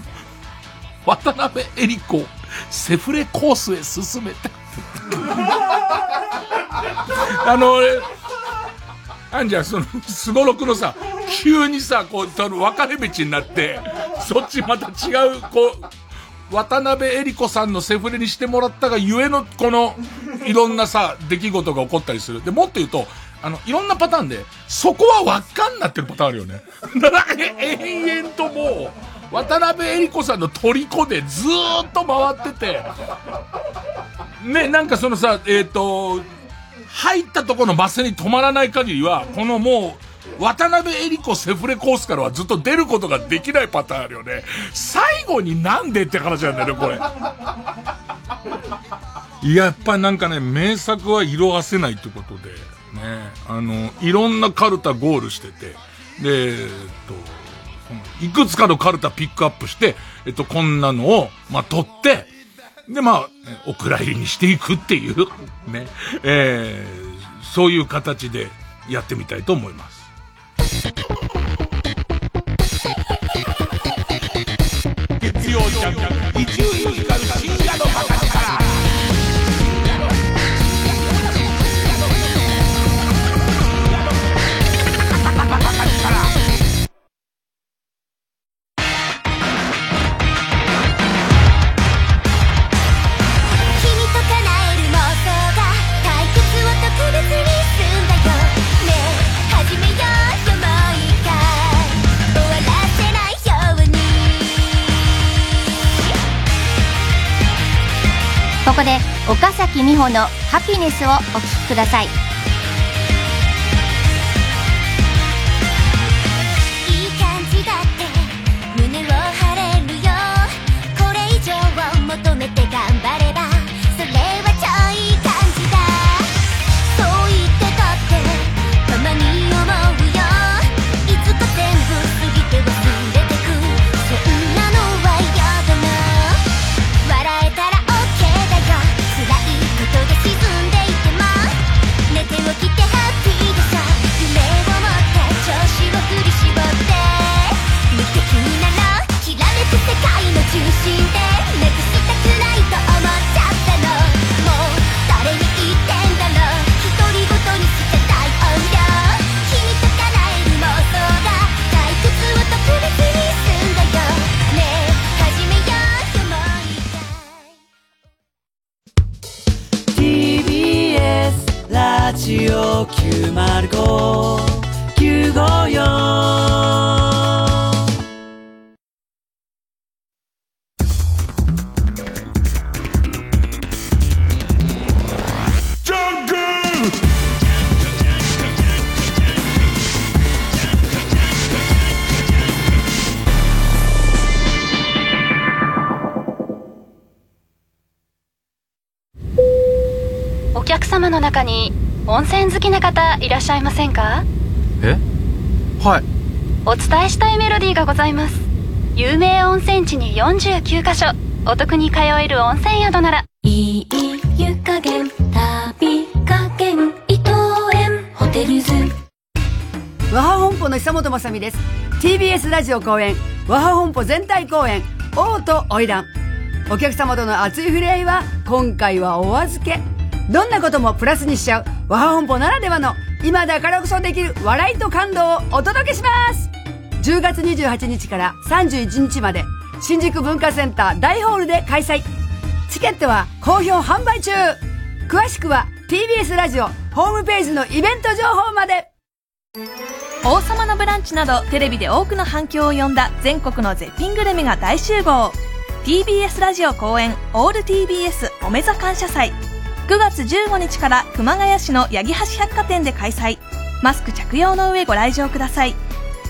(laughs) 渡辺恵里子、セフレコースへ進めた。(laughs) あの、あんじゃん、その、すごろくのさ、急にさ、こう、その分かれ道になって、そっちまた違う、こう、渡辺恵里子さんのセフレにしてもらったがゆえの、この、いろんなさ、出来事が起こったりする。で、もっと言うと、あの、いろんなパターンで、そこは輪っかになってるパターンあるよね。(laughs) だから、延々ともう、渡辺恵里子さんの虜でずーっと回ってて、ね、なんかそのさ、えっ、ー、と、入ったとこのバスに止まらない限りは、このもう、渡辺恵里子セフレコースからはずっと出ることができないパターンあるよね。最後になんでって話なんだよね、これ。(laughs) やっぱりなんかね、名作は色褪せないってことで、ね、あの、いろんなカルタゴールしてて、で、えっと、いくつかのカルタピックアップして、えっと、こんなのを、まあ、取って、で、まあ、お蔵入りにしていくっていう、ね、えー、そういう形でやってみたいと思います。月曜ジャンク、伊集院光深夜のこで岡崎美穂の「ハピネス」をお聴きください。ジオ905 954お客様の中に温泉好きな方いらっしゃいませんか？え？はい。お伝えしたいメロディーがございます。有名温泉地に49カ所。お得に通える温泉宿なら。いい湯加減旅加減伊藤園。ホテルズ。和ハ本舗の久本雅美です。TBS ラジオ公演。和ハ本舗全体公演。王と花魁お客様との熱い触れ合いは今回はお預けどんなこともプラスにしちゃう。和ハ本舗ならではの今だからこそできる笑いと感動をお届けします。10月28日から31日まで新宿文化センター大ホールで開催。チケットは好評販売中。詳しくは TBS ラジオホームページのイベント情報まで。王様のブランチなどテレビで多くの反響を呼んだ全国の絶品グルメが大集合。TBS ラジオ公演オール TBS おめざ感謝祭。9月15日から熊谷市の八木橋百貨店で開催。マスク着用の上ご来場ください。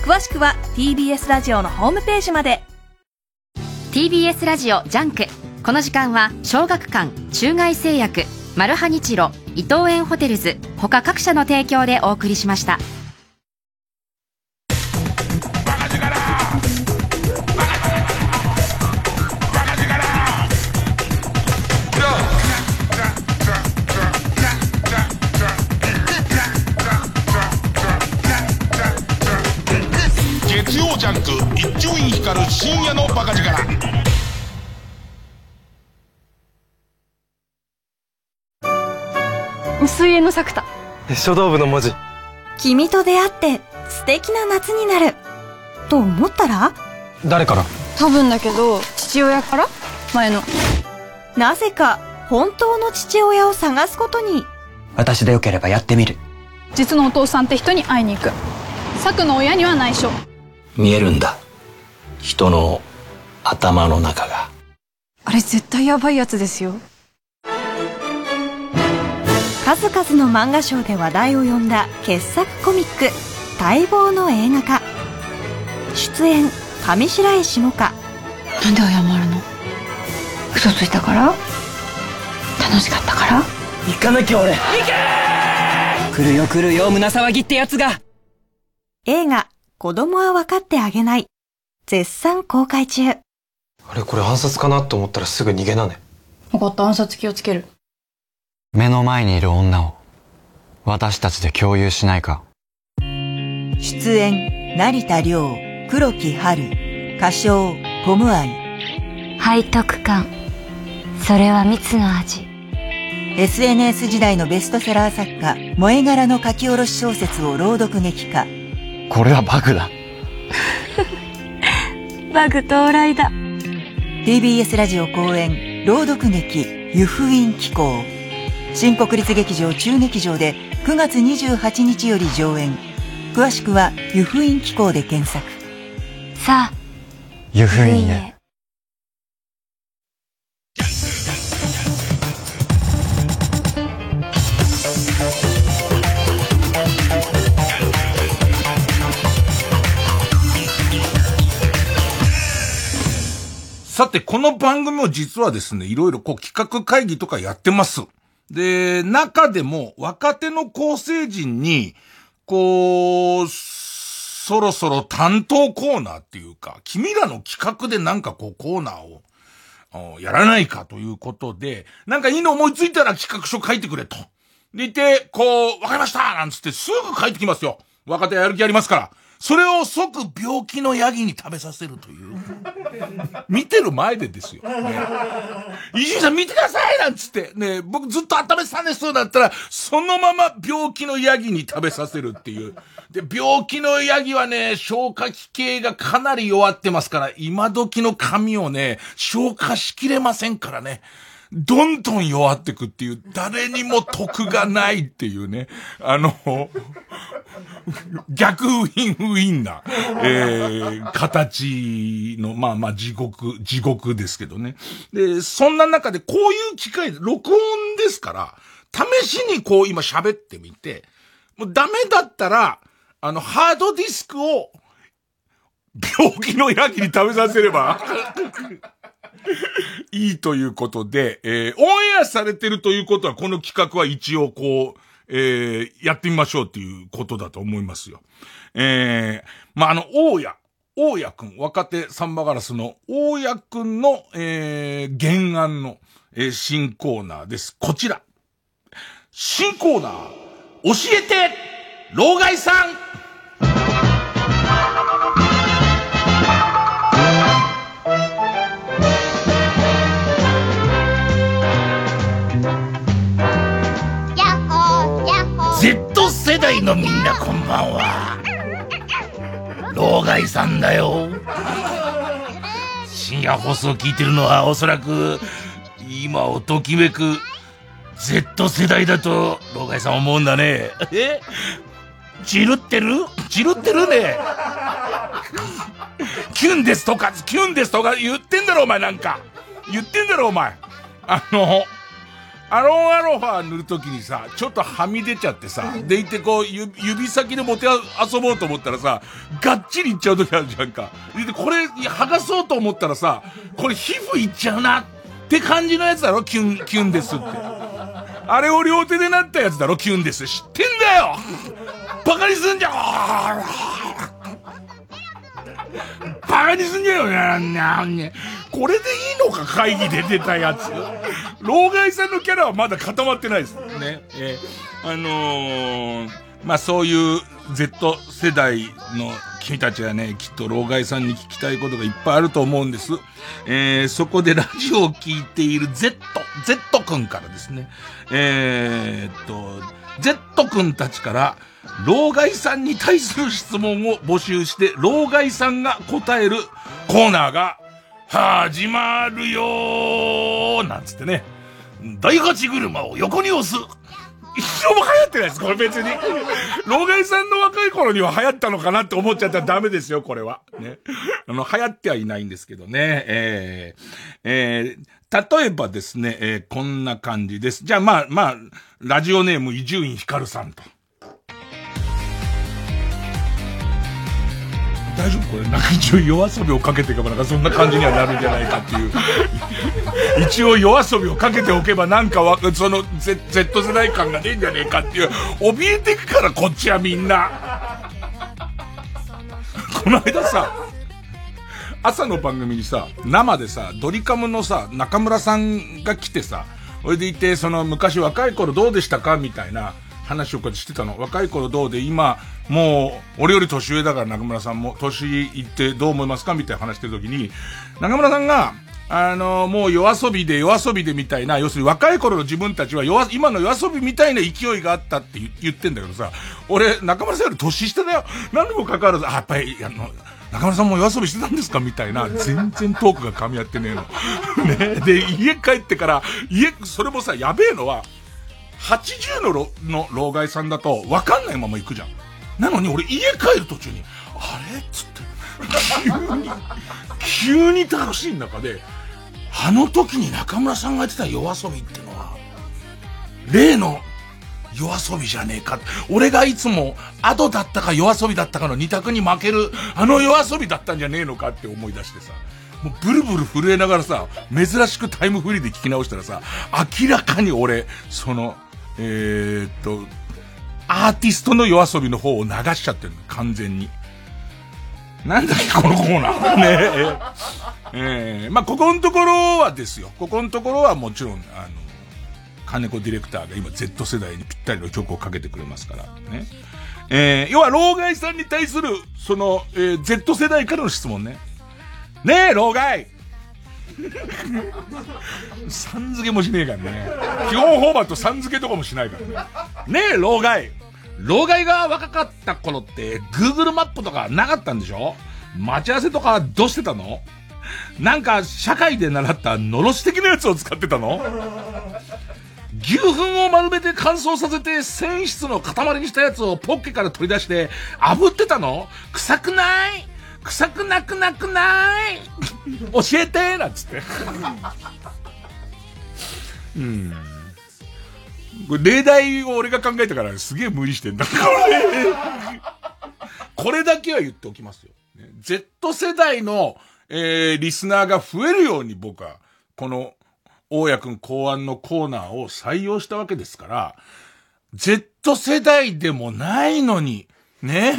詳しくは TBS ラジオのホームページまで。TBS ラジオジャンク。この時間は小学館中外製薬マルハニチロ伊藤園ホテルズ他各社の提供でお送りしました。水泳の作田書道部の文字。君と出会って素敵な夏になる。と思ったら？誰から？多分だけど父親から？前の。なぜか本当の父親を探すことに。私でよければやってみる。実のお父さんって人に会いに行く。作の親には内緒。見えるんだ。人の頭の中が。あれ絶対ヤバいやつですよ数々の漫画賞で話題を呼んだ傑作コミック待望の映画化。出演上白石萌歌。なんで謝るの？嘘ついたから？楽しかったから？行かなきゃ俺。来るよ来るよ。胸騒ぎってやつが。映画子供は分かってあげない。絶賛公開中。あれこれ暗殺かなと思ったらすぐ逃げなね。分かった。暗殺気をつける目の前にいる女を私たちで共有しないか。出演成田凌黒木春歌唱コムアイ背徳感。それは蜜の味。SNS 時代のベストセラー作家萌え柄の書き下ろし小説を朗読劇化。これはバグだ。(laughs) バグ到来だ。TBS ラジオ公演朗読劇湯布院紀行新国立劇場中劇場で9月28日より上演。詳しくは湯布院紀行で検索。さあ湯布院へ。さて、この番組も実はですね、いろいろこう企画会議とかやってます。で、中でも若手の構成陣に、こう、そろそろ担当コーナーっていうか、君らの企画でなんかこうコーナーを、やらないかということで、なんかいいの思いついたら企画書書いてくれと。でいて、こう、わかりましたなんつってすぐ書いてきますよ。若手やる気ありますから。それを即病気のヤギに食べさせるという。見てる前でですよ。伊集院さん見てくださいなんつって。ね、僕ずっと温めてたんですだったら、そのまま病気のヤギに食べさせるっていう。で、病気のヤギはね、消化器系がかなり弱ってますから、今時の髪をね、消化しきれませんからね。どんどん弱ってくっていう、誰にも得がないっていうね、あの、逆ウィンウィンな、えー、形の、まあまあ地獄、地獄ですけどね。で、そんな中でこういう機会、録音ですから、試しにこう今喋ってみて、もうダメだったら、あの、ハードディスクを、病気のヤギに食べさせれば、いいということで、えー、オンエアされてるということは、この企画は一応こう、えー、やってみましょうっていうことだと思いますよ。えー、まあ、あの、大家、大家くん、若手サンバガラスの大家くんの、えー、原案の、えー、新コーナーです。こちら。新コーナー、教えて、老害さん世代のみんなこんばんは。老害さんだよ。深夜放送を聞いてるのはおそらく今をときめく Z 世代だと老害さん思うんだね。え？チルってる？チルってるね。キュンですとかキュンですとか言ってんだろお前なんか。言ってんだろお前。あのアロンアロファ塗るときにさ、ちょっとはみ出ちゃってさ、でいてこう、指先で持て遊ぼうと思ったらさ、がっちりいっちゃうときあるじゃんか。で、これ、剥がそうと思ったらさ、これ皮膚いっちゃうなって感じのやつだろキュン、キュンですって。あれを両手でなったやつだろキュンです。知ってんだよバカにすんじゃんバカにすんじゃよね。これでいいのか会議で出たやつ。老害さんのキャラはまだ固まってないですね。えー、あのー、まあ、そういう Z 世代の君たちはね、きっと老害さんに聞きたいことがいっぱいあると思うんです。えー、そこでラジオを聞いている Z、Z 君からですね、えー、っと、Z 君たちから、老害さんに対する質問を募集して、老害さんが答えるコーナーが始まるよーなんつってね。大八車を横に押す。一生も流行ってないです、これ別に。老害さんの若い頃には流行ったのかなって思っちゃったらダメですよ、これは。ね。あの、流行ってはいないんですけどね。えー、えー、例えばですね、えー、こんな感じです。じゃあまあ、まあ、ラジオネーム伊集院光さんと。大丈夫？これ、なんか一応夜遊びをかけていけばなんかそんな感じにはなるんじゃないかっていう。(laughs) 一応夜遊びをかけておけばなんかわ、その Z, Z 世代感が出んじゃねえかっていう、怯えてくからこっちはみんな。(laughs) この間さ、朝の番組にさ、生でさ、ドリカムのさ、中村さんが来てさ、それでいて、その昔若い頃どうでしたかみたいな話をこうしてたの。若い頃どうで、今、もう、俺より年上だから中村さんも、年いってどう思いますか？みたいな話してる時に、中村さんが、あの、もう夜遊びで夜遊びでみたいな、要するに若い頃の自分たちは夜、今の夜遊びみたいな勢いがあったって言ってんだけどさ、俺、中村さんより年下だよ。何にもかかわらず、あ、やっぱり、あの、中村さんも夜遊びしてたんですか？みたいな、全然トークが噛み合ってねえの。(laughs) ね。で、家帰ってから、家、それもさ、やべえのは、80のの老害さんだと、わかんないまま行くじゃん。なのに俺家帰る途中に、あれ？っつって、急に、急に楽しい中で、あの時に中村さんが言ってた夜遊びってのは、例の夜遊びじゃねえか。俺がいつもアドだったか夜遊びだったかの二択に負ける、あの夜遊びだったんじゃねえのかって思い出してさ。もうブルブル震えながらさ、珍しくタイムフリーで聞き直したらさ、明らかに俺、その、えー、っと、アーティストの夜遊びの方を流しちゃってる完全に。なんだっけ、このコーナー。(laughs) ねえ。えー、まあ、ここのところはですよ。ここのところはもちろん、あの、金子ディレクターが今 Z 世代にぴったりの曲をかけてくれますから。ね。えー、要は、老害さんに対する、その、えー、Z 世代からの質問ね。ねえ、老害 (laughs) さん付けもしねえからね。基本フォーマットさん付けとかもしないからね。ねえ、老害。老害が若かった頃って、Google マップとかなかったんでしょ？待ち合わせとかどうしてたの？なんか、社会で習ったのろし的なやつを使ってたの？牛糞を丸めて乾燥させて繊維質の塊にしたやつをポッケから取り出して炙ってたの？臭くない？臭くなくなくない？教えてなんつって。うん。これ例題を俺が考えたからすげえ無理してんだ。これ、これだけは言っておきますよ。Z 世代の、えー、リスナーが増えるように僕は、この、大谷くん考案のコーナーを採用したわけですから、Z 世代でもないのに、ね？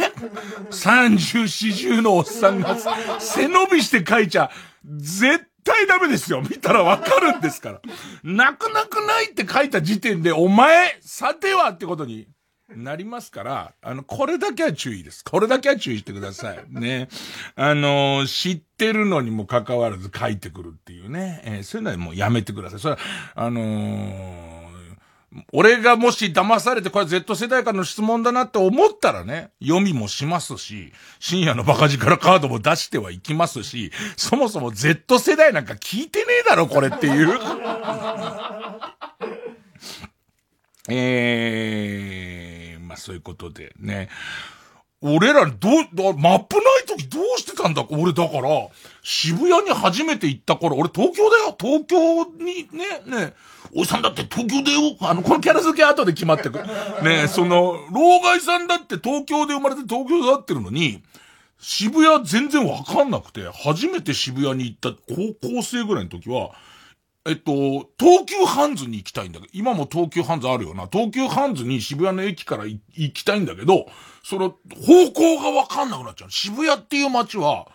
三十四十のおっさんが背伸びして書いちゃ、絶対ダメですよ。見たらわかるんですから。泣く泣くないって書いた時点で、お前、さてはってことになりますから、あの、これだけは注意です。これだけは注意してください。ね。あの、知ってるのにも関わらず書いてくるっていうね。えー、そういうのはもうやめてください。それは、あのー俺がもし騙されてこれ Z 世代からの質問だなって思ったらね、読みもしますし、深夜のバカ力カードも出してはいきますし、そもそも Z 世代なんか聞いてねえだろ、これっていう。(laughs) えー、まあそういうことでね。俺らどう、マップない時どうしてたんだ？俺だから、渋谷に初めて行った頃、俺東京だよ。東京にね、ね、おじさんだって東京だよ。あの、このキャラ付け後で決まってくる。(laughs) ねその、老害さんだって東京で生まれて東京で会ってるのに、渋谷全然わかんなくて、初めて渋谷に行った高校生ぐらいの時は、えっと、東急ハンズに行きたいんだけど、今も東急ハンズあるよな。東急ハンズに渋谷の駅から行きたいんだけど、その、方向がわかんなくなっちゃう。渋谷っていう街は、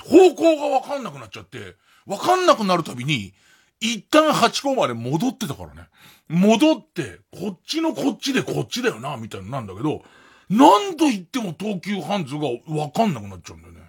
方向がわかんなくなっちゃって、わかんなくなるたびに、一旦八甲まで戻ってたからね。戻って、こっちのこっちでこっちだよな、みたいななんだけど、何度言っても東急ハンズがわかんなくなっちゃうんだよね。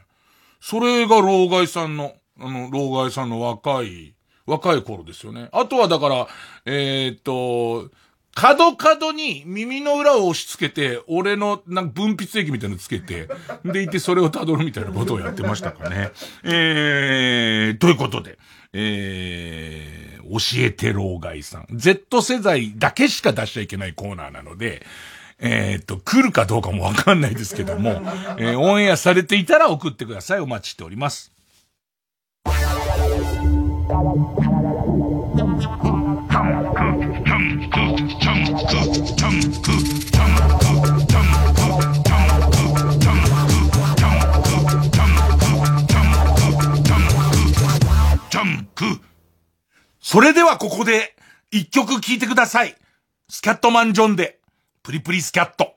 それが老害さんの、あの、老害さんの若い、若い頃ですよね。あとはだから、えー、っと、角角に耳の裏を押し付けて、俺のなんか分泌液みたいなのつけて、でいてそれを辿るみたいなことをやってましたかね。(laughs) えー、ということで、えー、教えて老害さん。Z 世代だけしか出しちゃいけないコーナーなので、えー、っと、来るかどうかもわかんないですけども、えー、オンエアされていたら送ってください。お待ちしております。それではここで一曲聴いてください。スキャットマンジョンで、プリプリスキャット。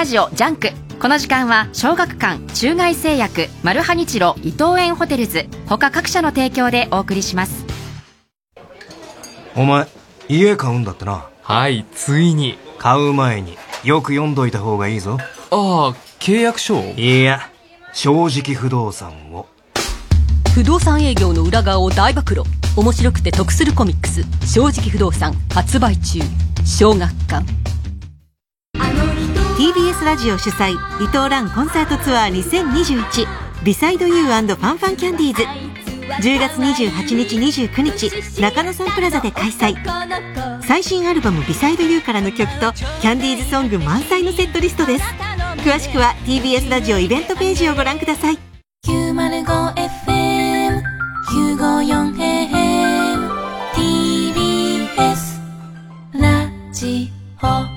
ラジオジャンク。この時間は小学館中外製薬マルハニチロ伊藤園ホテルズ他各社の提供でお送りします。お前家買うんだってな。はいついに。買う前によく読んどいた方がいいぞ。ああ契約書を？いや正直不動産を。不動産営業の裏側を大暴露。面白くて得するコミックス「正直不動産」発売中。小学館 TBS ラジオ主催伊藤蘭コンサートツアー2021ビサイドユーファンファンキャンディーズ。10月28日29日中野サンプラザで開催。最新アルバム「ビサイドユーからの曲とキャンディーズソング満載のセットリストです。詳しくは TBS ラジオイベントページをご覧ください。905FM954AM TBS ラジオ。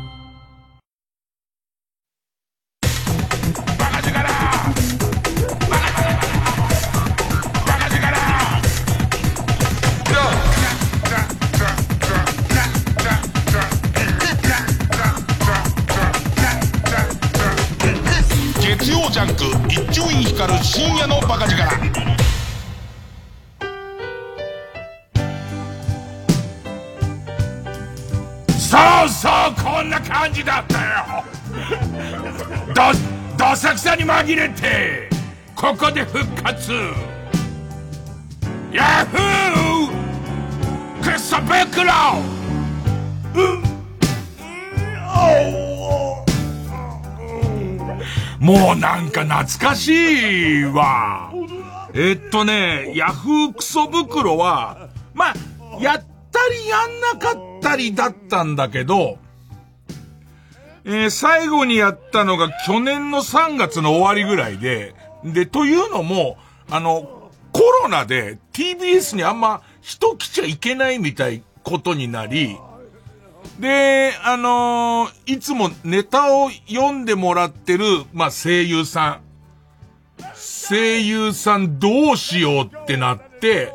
さくさに紛れてここで復活。ヤッフー！クソ袋うん。もうなんか懐かしいわ。えっとね、ヤフークソ袋は、まあ、やったりやんなかったりだったんだけど、えー最後にやったのが去年の3月の終わりぐらいで、で、というのも、あの、コロナで TBS にあんま人来ちゃいけないみたいことになり、で、あのーいつもネタを読んでもらってる、まあ、声優さん。声優さんどうしようってなって、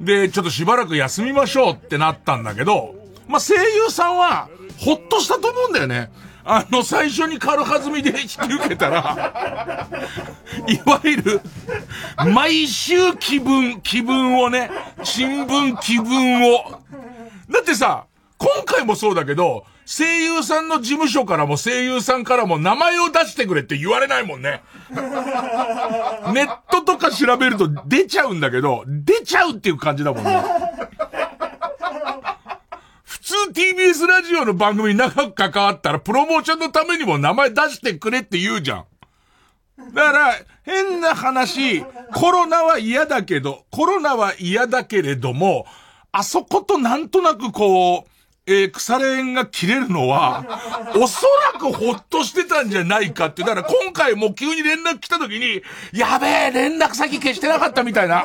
で、ちょっとしばらく休みましょうってなったんだけど、まあ、声優さんは、ほっとしたと思うんだよね。あの、最初に軽はずみで引き受けたら、いわゆる、毎週気分、気分をね、新聞気分を。だってさ、今回もそうだけど、声優さんの事務所からも声優さんからも名前を出してくれって言われないもんね。ネットとか調べると出ちゃうんだけど、出ちゃうっていう感じだもんね。TBS ラジオの番組に長く関わったらプロモーションのためにも名前出してくれって言うじゃん。だから、変な話、コロナは嫌だけど、コロナは嫌だけれども、あそことなんとなくこう、えー腐れ縁が切れるのは、おそらくほっとしてたんじゃないかって。だから今回も急に連絡来た時に、やべえ、連絡先消してなかったみたいな。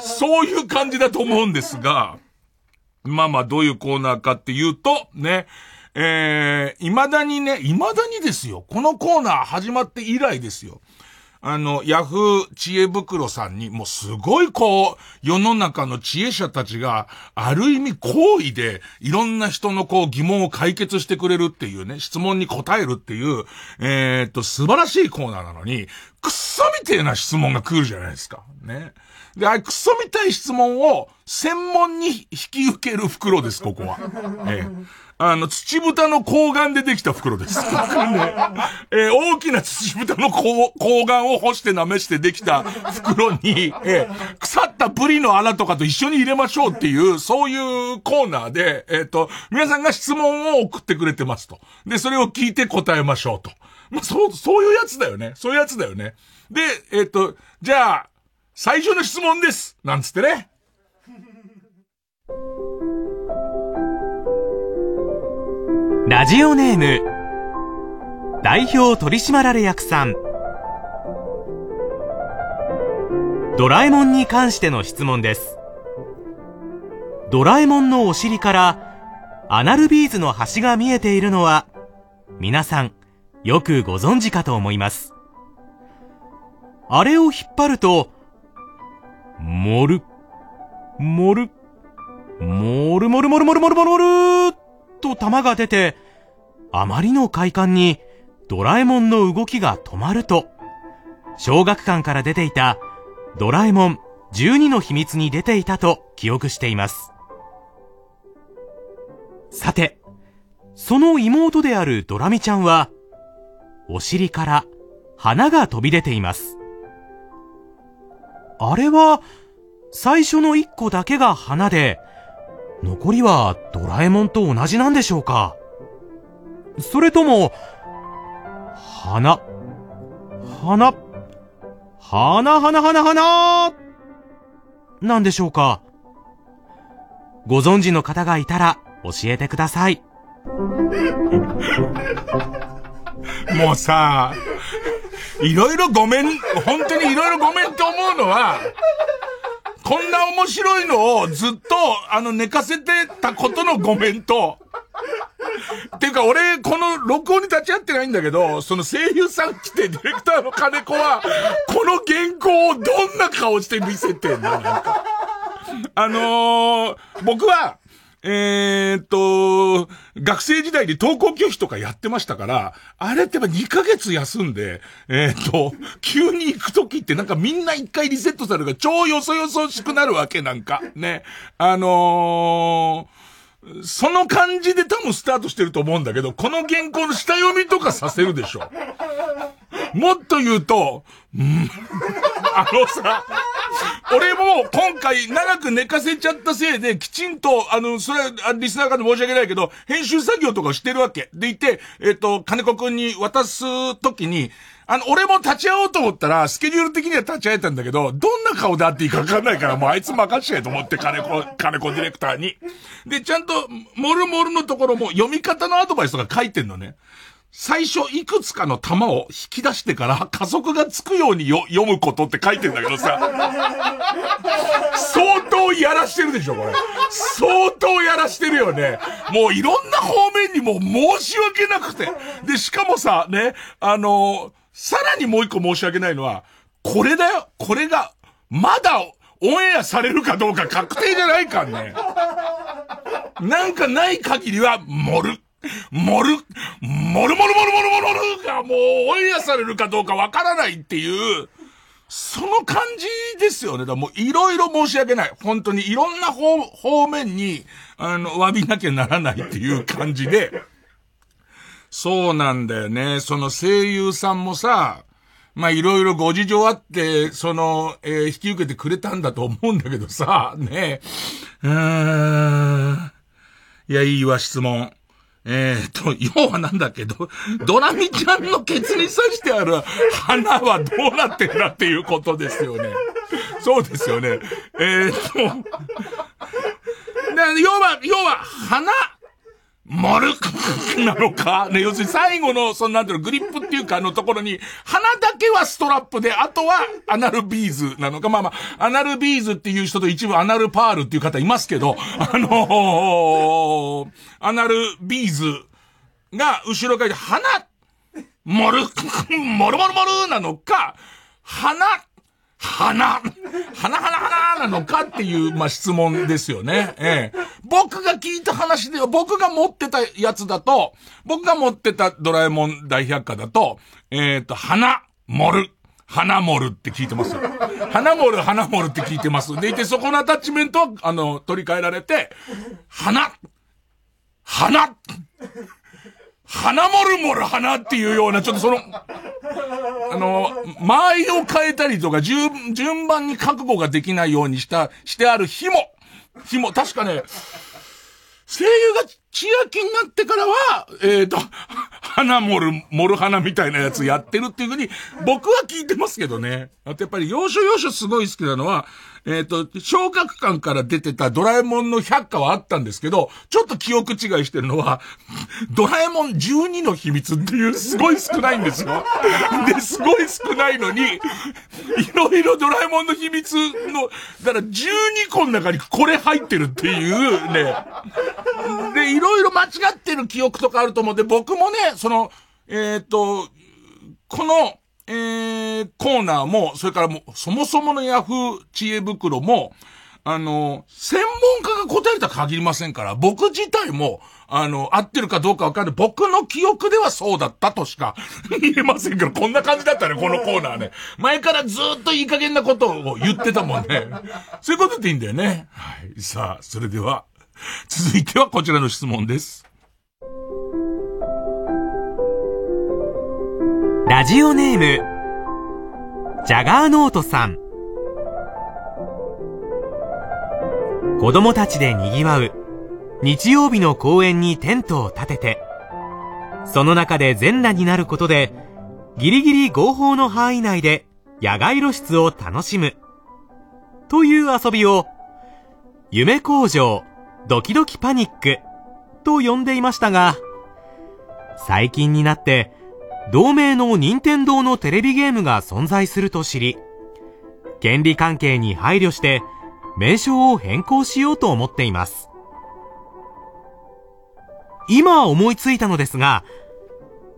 そういう感じだと思うんですが、まあまあどういうコーナーかっていうと、ね、えー、未だにね、未だにですよ。このコーナー始まって以来ですよ。あの、ヤフー知恵袋さんに、もうすごいこう、世の中の知恵者たちが、ある意味好意で、いろんな人のこう疑問を解決してくれるっていうね、質問に答えるっていう、えーっと、素晴らしいコーナーなのに、くっそみてえな質問が来るじゃないですか。ね。で、あれ、クソみたい質問を、専門に引き受ける袋です、ここは。ええあの、土豚の睾丸でできた袋です。ねえー大きな土豚の睾睾丸を干して舐めしてできた袋に、えー腐ったブリの穴とかと一緒に入れましょうっていう、そういうコーナーで、えっ、と、皆さんが質問を送ってくれてますと。で、それを聞いて答えましょうと。まあ、そう、そういうやつだよね。そういうやつだよね。で、えっ、と、じゃあ、最初の質問ですなんつってね。ラジオネーム代表取締役さんドラえもんに関しての質問ですドラえもんのお尻からアナルビーズの端が見えているのは皆さんよくご存知かと思います。あれを引っ張ると、盛る、盛る、盛る盛る盛る盛る盛る盛る盛ると玉が出て、あまりの快感にドラえもんの動きが止まると、小学館から出ていたドラえもん12の秘密に出ていたと記憶しています。さて、その妹であるドラミちゃんは、お尻から花が飛び出ています。あれは、最初の一個だけが花で、残りはドラえもんと同じなんでしょうか。それとも、花、花、花花花花なんでしょうか。ご存知の方がいたら教えてください。もうさ、いろいろごめん、本当にいろいろごめんって思うのは、こんな面白いのをずっと、あの、寝かせてたことのごめんと、っていうか俺、この録音に立ち会ってないんだけど、その声優さん来て、ディレクターの金子は、この原稿をどんな顔して見せてんの？なんか。あのー、僕は、えーっと、学生時代で登校拒否とかやってましたから、あれってやっぱ2ヶ月休んで、えーっと、急に行くときってなんかみんな一回リセットされるから超よそよそしくなるわけなんか。ね。あのー、その感じで多分スタートしてると思うんだけど、この原稿の下読みとかさせるでしょ。もっと言うと、うん、あのさ、(laughs) 俺も今回長く寝かせちゃったせいで、きちんと、あの、それはリスナーから申し訳ないけど、編集作業とかしてるわけ。でいて、えっ、と、金子くんに渡すときに、あの、俺も立ち会おうと思ったら、スケジュール的には立ち会えたんだけど、どんな顔で会っていいかわかんないから、もうあいつ任しちゃえと思って、金子、金子ディレクターに。で、ちゃんと、モルモルのところも読み方のアドバイスとか書いてんのね。最初いくつかの玉を引き出してから加速がつくようによ読むことって書いてんだけどさ。相当やらしてるでしょ、これ。相当やらしてるよね。もういろんな方面にも申し訳なくて。で、しかもさ、ね、あのさらにもう一個申し訳ないのは、これだよ。これが、まだ、オンエアされるかどうか確定じゃないかんね。なんかない限りは、盛る。盛る、盛る盛る盛る盛る盛るがもうオンエアされるかどうかわからないっていう、その感じですよね。だもういろいろ申し訳ない。本当にいろんな方、方面に、あの、詫びなきゃならないっていう感じで、そうなんだよね。その声優さんもさ、まあいろいろご事情あって、その、えー引き受けてくれたんだと思うんだけどさ、ねうーん。いや、いいわ、質問。えー、と、要はなんだけど、ドラミちゃんのケツに刺してある (laughs) 花はどうなってんだっていうことですよね。そうですよね。えー、(laughs) と、要は、要は、花、丸なのか？(laughs) ね、要するに最後の、そのなんていうの、グリップっていうかのところに、花だけはストラップで、あとはアナルビーズなのか？まあまあ、アナルビーズっていう人と一部アナルパールっていう方いますけど、(laughs) あのーアナルビーズが後ろから花、もる、もるもるもるなのか、花、花、花花花なのかっていう、まあ、質問ですよね。ええ。僕が聞いた話では、僕が持ってたやつだと、僕が持ってたドラえもん大百科だと、えっ、と、花、盛る。花盛るって聞いてますよ。花盛る、花盛るって聞いてます。でいて、そこのアタッチメントは、あの、取り替えられて、花、花、花盛る盛る花っていうような、ちょっとその、あの、間合いを変えたりとか、順、順番に覚悟ができないようにした、してある紐。紐、確かね、声優が千秋になってからは、えっ、と、花盛る、盛る花みたいなやつやってるっていうふうに、僕は聞いてますけどね。あとやっぱり、要所要所すごい好きなのは、えっ、と、小学館から出てたドラえもんの百科はあったんですけど、ちょっと記憶違いしてるのは、(laughs) ドラえもん12の秘密っていうすごい少ないんですよ。(laughs) で、すごい少ないのに、いろいろドラえもんの秘密の、だから12個の中にこれ入ってるっていうね。で、いろいろ間違ってる記憶とかあると思うんで、僕もね、その、えっ、と、この、えー、コーナーも、それからもう、そもそものヤフー知恵袋も、あの、専門家が答えた限りませんから、僕自体も、あの、合ってるかどうかわかんない。僕の記憶ではそうだったとしか (laughs) 言えませんけど、こんな感じだったね、このコーナーね。前からずっといい加減なことを言ってたもんね。そういうことでいいんだよね。はい。さあ、それでは、続いてはこちらの質問です。ラジオネーム、ジャガーノートさん。子供たちで賑わう日曜日の公園にテントを立てて、その中で全裸になることで、ギリギリ合法の範囲内で野外露出を楽しむ。という遊びを、夢工場ドキドキパニックと呼んでいましたが、最近になって、同名の任天堂のテレビゲームが存在すると知り、権利関係に配慮して、名称を変更しようと思っています。今思いついたのですが、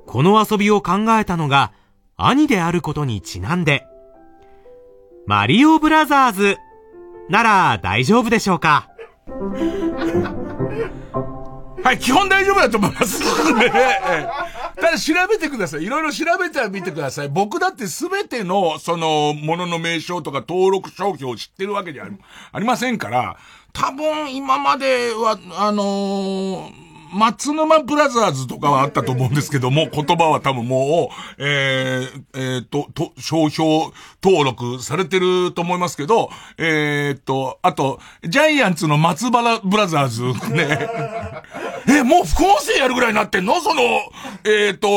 この遊びを考えたのが兄であることにちなんで、マリオブラザーズなら大丈夫でしょうか？はい、基本大丈夫だと思います。(laughs) ただ調べてください。いろいろ調べてみてください。僕だってすべての、その、ものの名称とか登録商標を知ってるわけじゃありませんから、多分今までは、あのー松沼ブラザーズとかはあったと思うんですけども、言葉は多分もう、えー、えー、と、と、商標登録されてると思いますけど、えー、と、あと、ジャイアンツの松原ブラザーズね。え、もう副音声やるぐらいになってんの？その、えー、っと、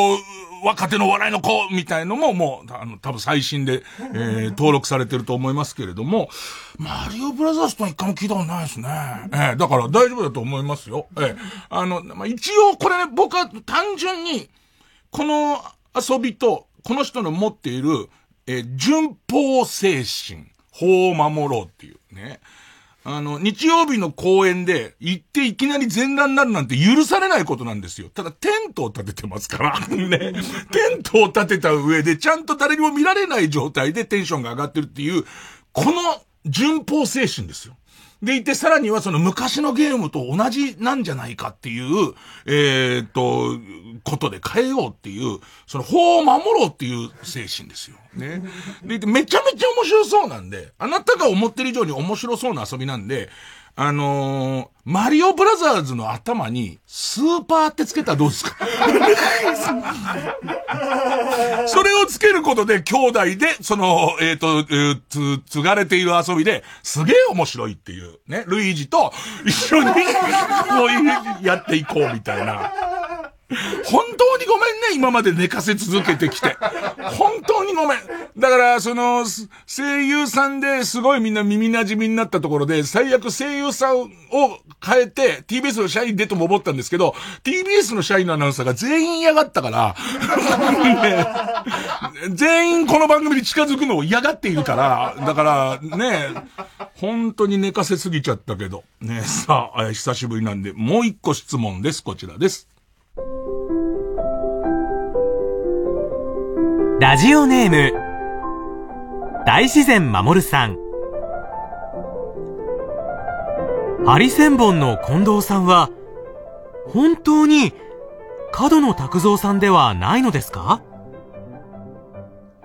若手の笑いの子みたいのももう、あの、多分最新で、えー、登録されてると思いますけれども、マリオブラザーズとは一回も聞いたことないですね。えー、だから大丈夫だと思いますよ。えー、あの、まあ、一応これね、僕は単純に、この遊びと、この人の持っている、えー、順法精神、法を守ろうっていうね。あの、日曜日の公演で行っていきなり全裸になるなんて許されないことなんですよ。ただテントを立ててますから。(laughs) ね。テントを立てた上でちゃんと誰にも見られない状態でテンションが上がってるっていう、この順法精神ですよ。でいて、さらにはその昔のゲームと同じなんじゃないかっていう、えー、っと、ことで変えようっていう、その法を守ろうっていう精神ですよ。ね。で、めちゃめちゃ面白そうなんで、あなたが思ってる以上に面白そうな遊びなんで、あのー、マリオブラザーズの頭に、スーパーってつけたらどうですか？(laughs) それをつけることで、兄弟で、その、えっ、ー、と、えー、つ、継がれている遊びで、すげえ面白いっていう、ね、ルイージと一緒に、こうやっていこうみたいな。(laughs) 本当にごめんね、今まで寝かせ続けてきて。(laughs) 本当にごめん。だから、その、声優さんですごいみんな耳馴染みになったところで、最悪声優さんを変えて、TBS の社員でとも思ったんですけど、TBS の社員のアナウンサーが全員嫌がったから、(laughs) ね、全員この番組に近づくのを嫌がっているから、だからね、本当に寝かせすぎちゃったけど。ね、さあ、久しぶりなんで、もう一個質問です。こちらです。ラジオネーム大自然守さん。ハリセンボンの近藤さんは本当に角野拓三さんではないのですか？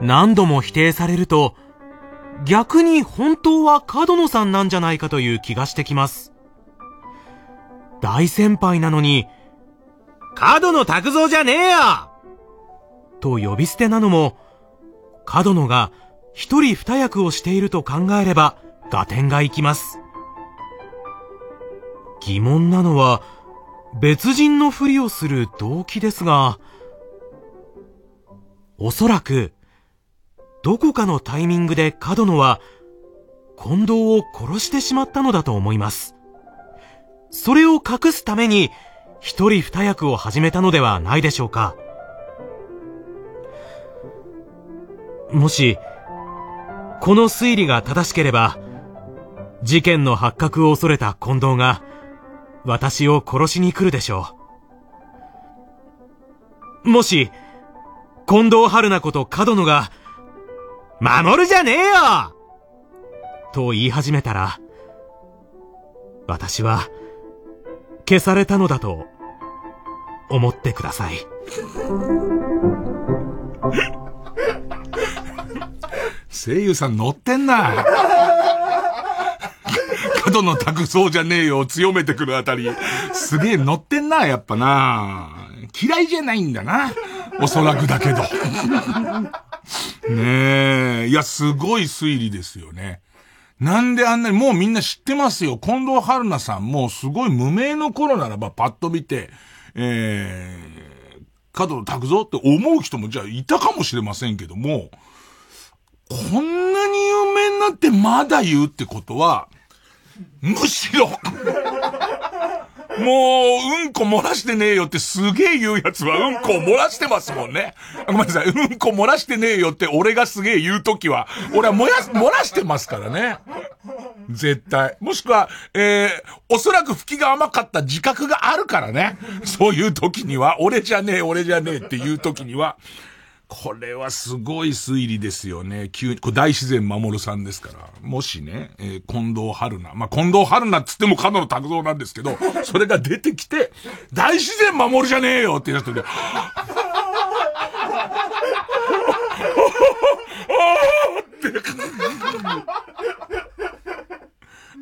何度も否定されると逆に本当は角野さんなんじゃないかという気がしてきます。大先輩なのに角野拓三じゃねえよ！と呼び捨てなのも、角野が一人二役をしていると考えれば合点がいきます。疑問なのは、別人のふりをする動機ですが、おそらく、どこかのタイミングで角野は、近藤を殺してしまったのだと思います。それを隠すために、一人二役を始めたのではないでしょうか。もし、この推理が正しければ、事件の発覚を恐れた近藤が、私を殺しに来るでしょう。もし、近藤春菜こと角野が、守るじゃねえよと言い始めたら、私は、消されたのだと、思ってください。声優さん乗ってんな。(laughs) 角の卓そうじゃねえよを強めてくるあたり、すげえ乗ってんな、やっぱな。嫌いじゃないんだな。おそらくだけど。ねえ。いや、すごい推理ですよね。なんであんなに、もうみんな知ってますよ。近藤春菜さんもすごい無名の頃ならばパッと見て、えー、角野拓造って思う人もじゃあいたかもしれませんけども、こんなに有名になってまだ言うってことは、むしろもう、うんこ漏らしてねえよってすげえ言うやつはうんこ漏らしてますもんね。ごめんなさい。うんこ漏らしてねえよって俺がすげえ言うときは、俺は漏ら、漏らしてますからね。絶対。もしくは、えー、おそらく吹きが甘かった自覚があるからね。そういう時には、俺じゃねえ、俺じゃねえっていう時には、これはすごい推理ですよね。急に、これ大自然守さんですから。もしね、えー、近藤春菜。まあ、近藤春菜っつっても角野拓造なんですけど、(laughs) それが出てきて、大自然守るじゃねえよって言う人で、(laughs)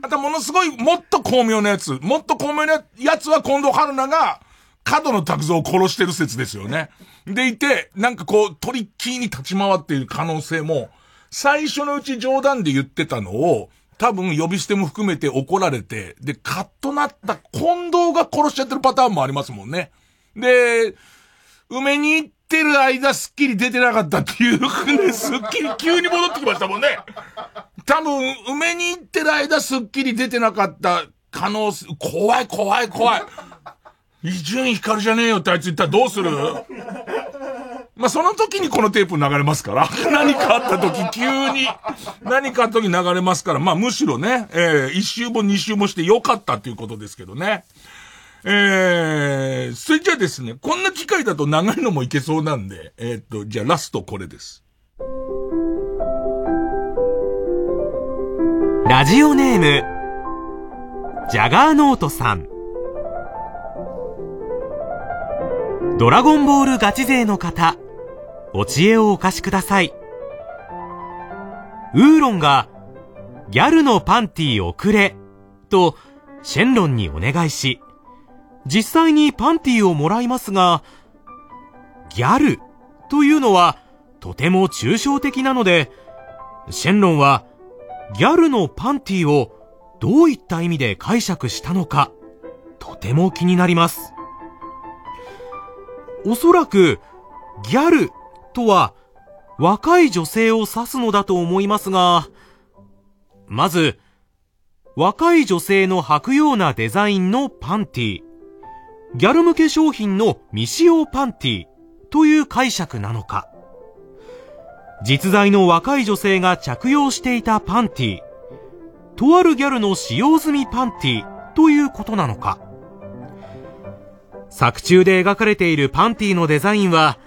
あとものすごい、もっと巧妙なやつ、もっと巧妙なやつは近藤春菜が、角野拓造を殺してる説ですよね。でいて、なんかこう、トリッキーに立ち回っている可能性も、最初のうち冗談で言ってたのを、多分呼び捨ても含めて怒られて、で、カッとなった近藤が殺しちゃってるパターンもありますもんね。で、埋めに行ってる間スッキリ出てなかったっていうね、スッキリ急に戻ってきましたもんね。多分、埋めに行ってる間スッキリ出てなかった可能性、怖い怖い怖い。伊集院光じゃねえよってあいつ言ったらどうする？(laughs) まあ、その時にこのテープ流れますから。(laughs) 何かあった時、急に、何かあった時流れますから、まあ、むしろね、えー、一周も二周もしてよかったっていうことですけどね。えー、それじゃあですね、こんな機会だと長いのもいけそうなんで、えー、っと、じゃあラストこれです。ラジオネーム、ジャガーノートさん。ドラゴンボールガチ勢の方、お知恵をお貸しください。ウーロンが、ギャルのパンティーをくれ、と、シェンロンにお願いし、実際にパンティーをもらいますが、ギャルというのはとても抽象的なので、シェンロンはギャルのパンティーをどういった意味で解釈したのか、とても気になります。おそらく、ギャルとは若い女性を指すのだと思いますが、まず、若い女性の履くようなデザインのパンティ、ギャル向け商品の未使用パンティという解釈なのか、実在の若い女性が着用していたパンティ、とあるギャルの使用済みパンティということなのか、作中で描かれているパンティのデザインは、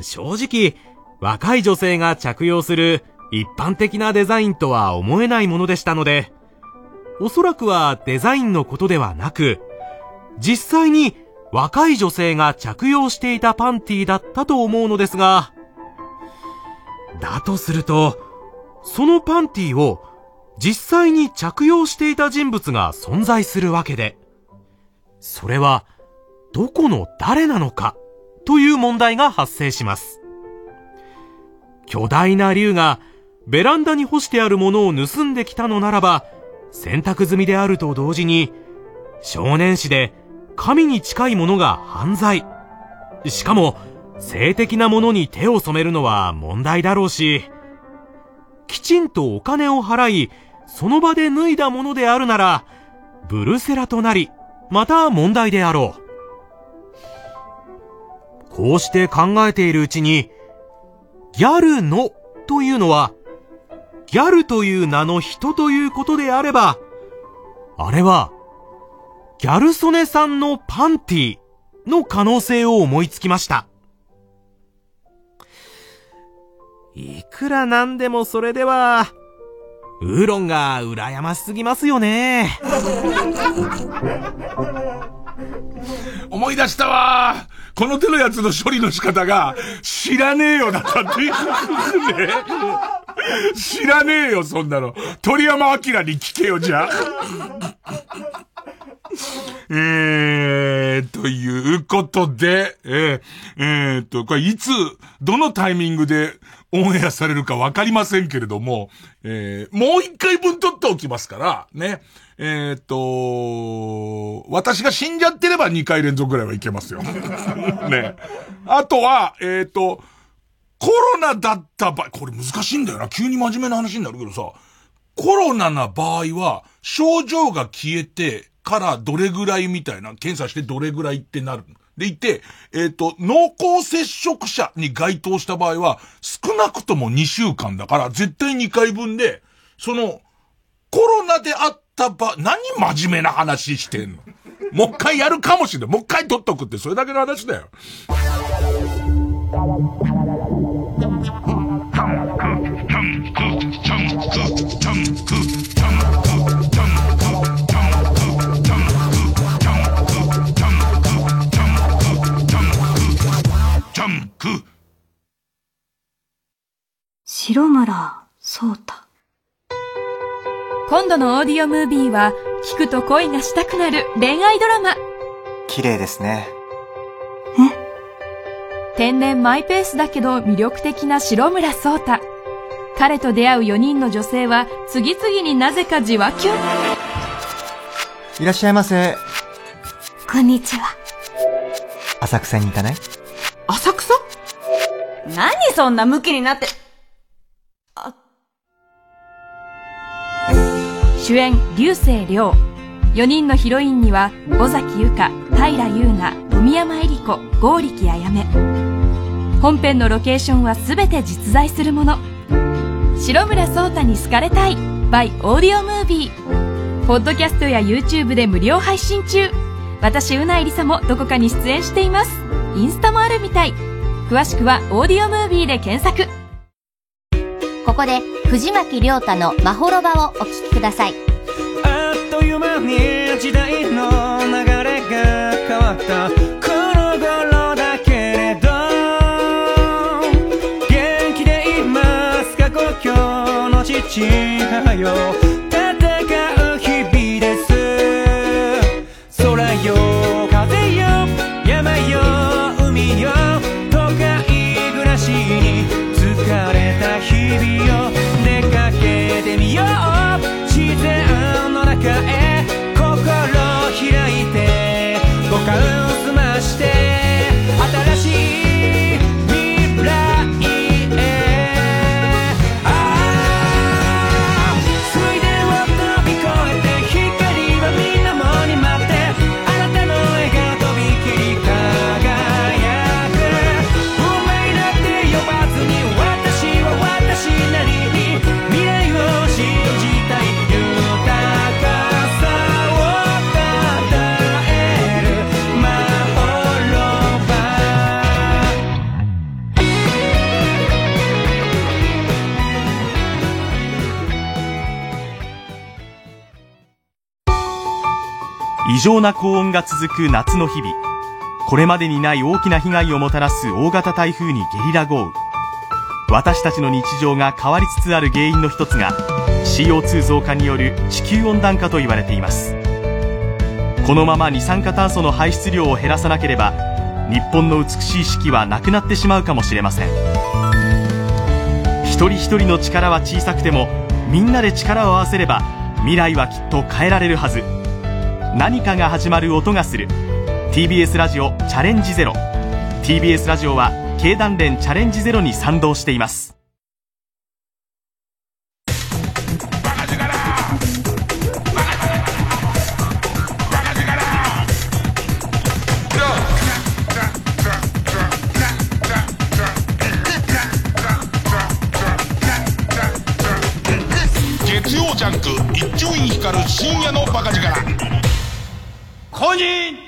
正直、若い女性が着用する一般的なデザインとは思えないものでしたので、おそらくはデザインのことではなく、実際に若い女性が着用していたパンティだったと思うのですが、だとすると、そのパンティを実際に着用していた人物が存在するわけで、それはどこの誰なのかという問題が発生します。巨大な竜がベランダに干してあるものを盗んできたのならば、選択済みであると同時に、少年誌で神に近いものが犯罪。しかも、性的なものに手を染めるのは問題だろうし、きちんとお金を払い、その場で脱いだものであるなら、ブルセラとなり、また問題であろう。こうして考えているうちに、ギャルのというのは、ギャルという名の人ということであれば、あれは、ギャル曽根さんのパンティの可能性を思いつきました。いくらなんでもそれでは、ウーロンが羨ましすぎますよね。(laughs) 思い出したわこの手のやつの処理の仕方が、知らねえよだったって。ね、知らねえよ、そんなの。鳥山明に聞けよ、じゃあ。えー、ということで、えー、えー、と、これいつ、どのタイミングでオンエアされるかわかりませんけれども、えー、もう一回分撮っておきますから、ね。えー、っと、私が死んじゃってれば2回連続ぐらいはいけますよ。(laughs) ね。あとは、えー、っと、コロナだった場合、これ難しいんだよな。急に真面目な話になるけどさ、コロナな場合は、症状が消えてからどれぐらいみたいな、検査してどれぐらいってなる。でいて、えっ、と、濃厚接触者に該当した場合は、少なくとも2週間だから、絶対2回分で、その、コロナであった場、何真面目な話してんの？もう一回やるかもしれない。もう一回取っとくってそれだけの話だよ。白村聡太今度のオーディオムービーは、聞くと恋がしたくなる恋愛ドラマ。綺麗ですね。天然マイペースだけど魅力的な白村聡太。彼と出会う4人の女性は、次々になぜかじわキュン。いらっしゃいませ。こんにちは。浅草に行かない？浅草？何そんなムキになって。主演、流星涼。4人のヒロインには、尾崎由香、平優奈、富山恵里子、剛力あやめ。本編のロケーションはすべて実在するもの。白村聡太に好かれたい by オーディオムービー。ポッドキャストや YouTube で無料配信中。私、うないりさもどこかに出演しています。インスタもあるみたい。詳しくはオーディオムービーで検索。ここで藤巻亮太の「まほろば」をお聴きください。あっという間に時代の流れが変わった。この頃だけれど元気でいますか？故郷の父母よ。常な高温が続く夏の日々。これまでにない大きな被害をもたらす大型台風にゲリラ豪雨。私たちの日常が変わりつつある原因の一つが CO2 増加による地球温暖化と言われています。このまま二酸化炭素の排出量を減らさなければ日本の美しい四季はなくなってしまうかもしれません。一人一人の力は小さくてもみんなで力を合わせれば未来はきっと変えられるはず。何かが始まる音がする。TBS ラジオチャレンジゼロ。TBS ラジオは経団連チャレンジゼロに賛同しています。月曜ジャンク一丁院光る深夜のバカ力。こに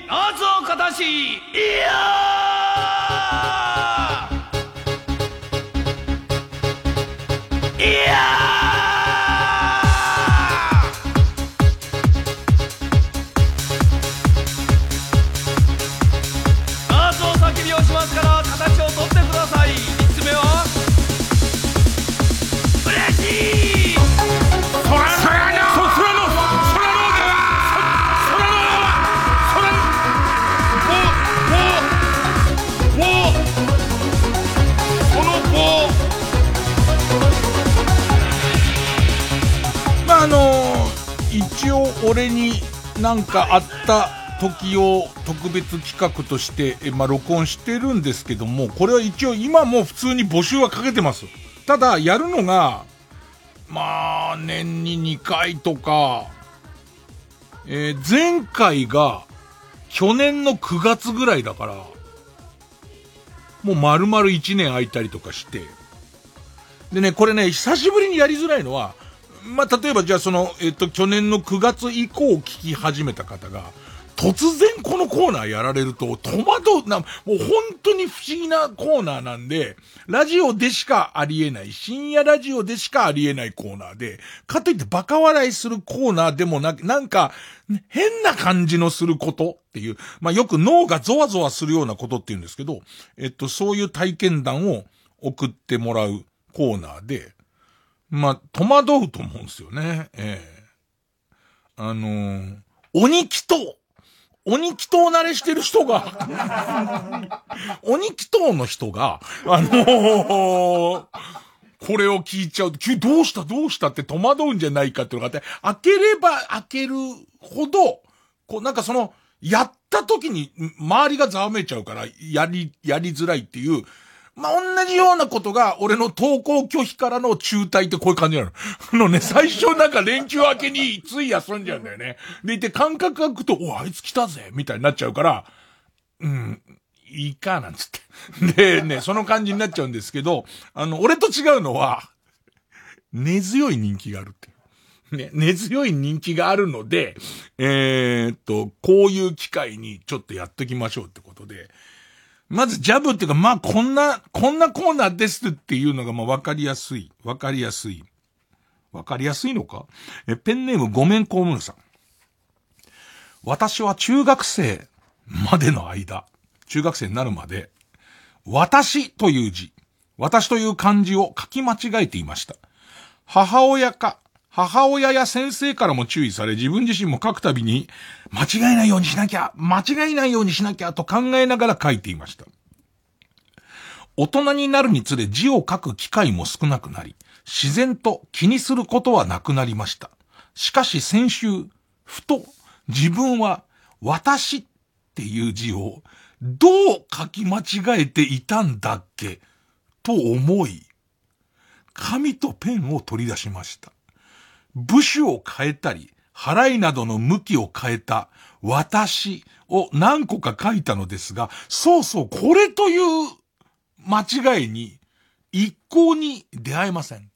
夏をかたしいやナー!なんかあった時を特別企画として、えまあ、録音してるんですけども、これは一応今も普通に募集はかけてます。ただ、やるのが、まあ、年に2回とか、えー前回が去年の9月ぐらいだから、もう丸々1年空いたりとかして。でね、これね、久しぶりにやりづらいのは、まあ、例えばじゃあその、えっと、去年の9月以降聞き始めた方が、突然このコーナーやられると戸惑うな、もう本当に不思議なコーナーなんで、ラジオでしかありえない、深夜ラジオでしかありえないコーナーで、かといってバカ笑いするコーナーでもなく、なんか、変な感じのすることっていう、まあ、よく脳がゾワゾワするようなことって言うんですけど、えっと、そういう体験談を送ってもらうコーナーで、まあ、戸惑うと思うんですよね。ええあのー鬼祈祷鬼祈祷慣れしてる人が、鬼祈祷の人が、あのーこれを聞いちゃうと、急にどうしたどうしたって戸惑うんじゃないかっていうのがあって、開ければ開けるほど、こうなんかその、やった時に周りがざわめいちゃうから、やり、やりづらいっていう、まあ、同じようなことが、俺の登校拒否からの中退ってこういう感じなの。あのね、(laughs) 最初なんか連休明けについ休んじゃうんだよね。でいて感覚が空くと、お、あいつ来たぜみたいになっちゃうから、うん、いいか、なんつって。(laughs) で、ね、その感じになっちゃうんですけど、あの、俺と違うのは、根強い人気があるって。ね、根強い人気があるので、えーっと、こういう機会にちょっとやってきましょうってことで、まずジャブっていうか、まあこんな、こんなコーナーですっていうのがまあわかりやすい。わかりやすい。わかりやすいのか？え、ペンネームごめん公務さん。私は中学生までの間、中学生になるまで、私という字、私という漢字を書き間違えていました。母親か、母親や先生からも注意され、自分自身も書くたびに、間違えないようにしなきゃ、間違えないようにしなきゃと考えながら書いていました。大人になるにつれ字を書く機会も少なくなり、自然と気にすることはなくなりました。しかし先週、ふと自分は私っていう字をどう書き間違えていたんだっけと思い、紙とペンを取り出しました。部首を変えたり、払いなどの向きを変えた私を何個か書いたのですが、そうそう、これという間違いに一向に出会えません。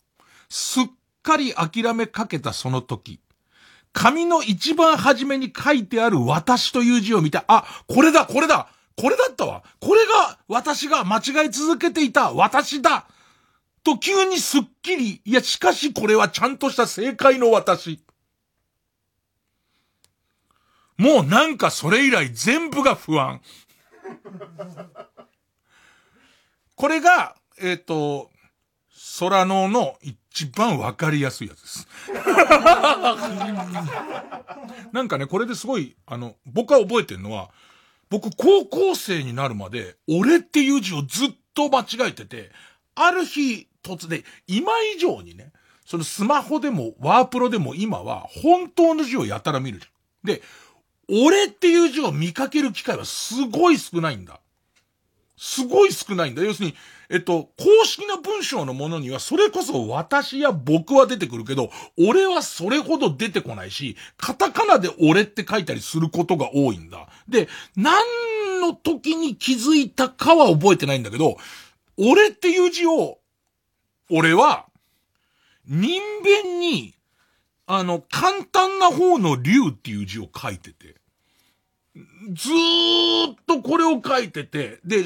すっかり諦めかけたその時、紙の一番初めに書いてある私という字を見て、あ、これだ、これだ、これだったわ。これが私が間違い続けていた私だ。と急にすっきり、いやしかしこれはちゃんとした正解の私。もうなんかそれ以来全部が不安。(laughs) これが、えっ、と、空のの一番わかりやすいやつです。(laughs) なんかね、これですごい、あの、僕は覚えてるのは、僕高校生になるまで、俺っていう字をずっと間違えてて、ある日突然、今以上にね、そのスマホでもワープロでも今は本当の字をやたら見るじゃん。で、俺っていう字を見かける機会はすごい少ないんだ。すごい少ないんだ。要するに、えっと、公式な文章のものには、それこそ私や僕は出てくるけど、俺はそれほど出てこないし、カタカナで俺って書いたりすることが多いんだ。で、何の時に気づいたかは覚えてないんだけど、俺っていう字を、俺は、人弁に、あの、簡単な方の竜っていう字を書いてて、ずーっとこれを書いてて、で、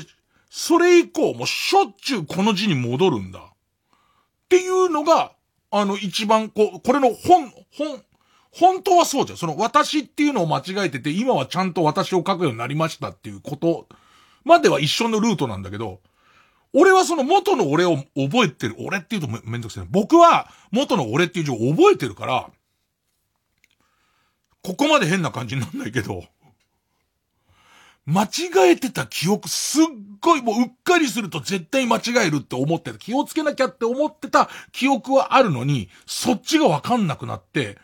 それ以降もしょっちゅうこの字に戻るんだ。っていうのが、あの、一番、こう、これの本、本、本当はそうじゃん。その私っていうのを間違えてて、今はちゃんと私を書くようになりましたっていうことまでは一緒のルートなんだけど、俺はその元の俺を覚えてる。俺って言うとめめんどくさいな。僕は元の俺っていう字を覚えてるから、ここまで変な感じになんないけど、間違えてた記憶すっごいもううっかりすると絶対間違えるって思ってた。気をつけなきゃって思ってた記憶はあるのに、そっちがわかんなくなって、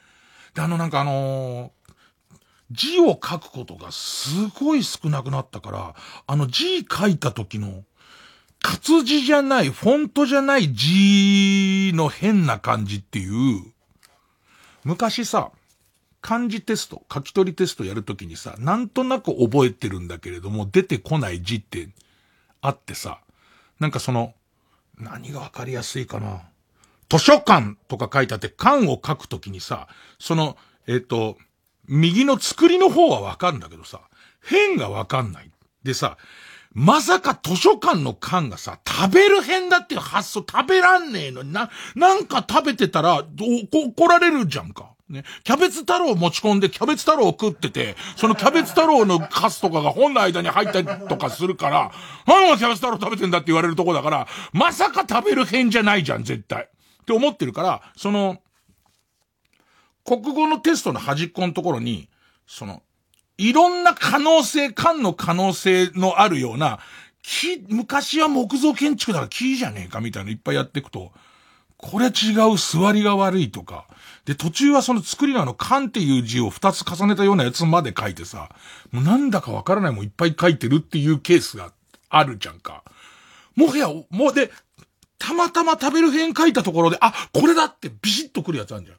で、あのなんかあのー字を書くことがすごい少なくなったから、あの字書いた時の、活字じゃない、フォントじゃない字の変な感じっていう、昔さ、漢字テスト、書き取りテストやるときにさ、なんとなく覚えてるんだけれども、出てこない字ってあってさ、なんかその、何がわかりやすいかな。図書館とか書いてあって、館を書くときにさ、その、えっ、と、右の作りの方はわかるんだけどさ、変がわかんない。でさ、まさか図書館の缶がさ、食べる変だっていう発想食べらんねえのにな、なんか食べてたら、怒られるじゃんか。ね。キャベツ太郎持ち込んでキャベツ太郎を食ってて、そのキャベツ太郎のカスとかが本の間に入ったりとかするから、何がキャベツ太郎食べてんだって言われるとこだから、まさか食べる変じゃないじゃん、絶対。って思ってるから、その、国語のテストの端っこのところに、その、いろんな可能性、間の可能性のあるような、木、昔は木造建築だから木じゃねえかみたいなのいっぱいやっていくと、これ違う、座りが悪いとか。で、途中はその作りのあの、勘っていう字を二つ重ねたようなやつまで書いてさ、もうなんだかわからないもんいっぱい書いてるっていうケースがあるじゃんか。もはや、もうで、たまたま食べる辺書いたところで、あ、これだってビシッとくるやつあるじゃん。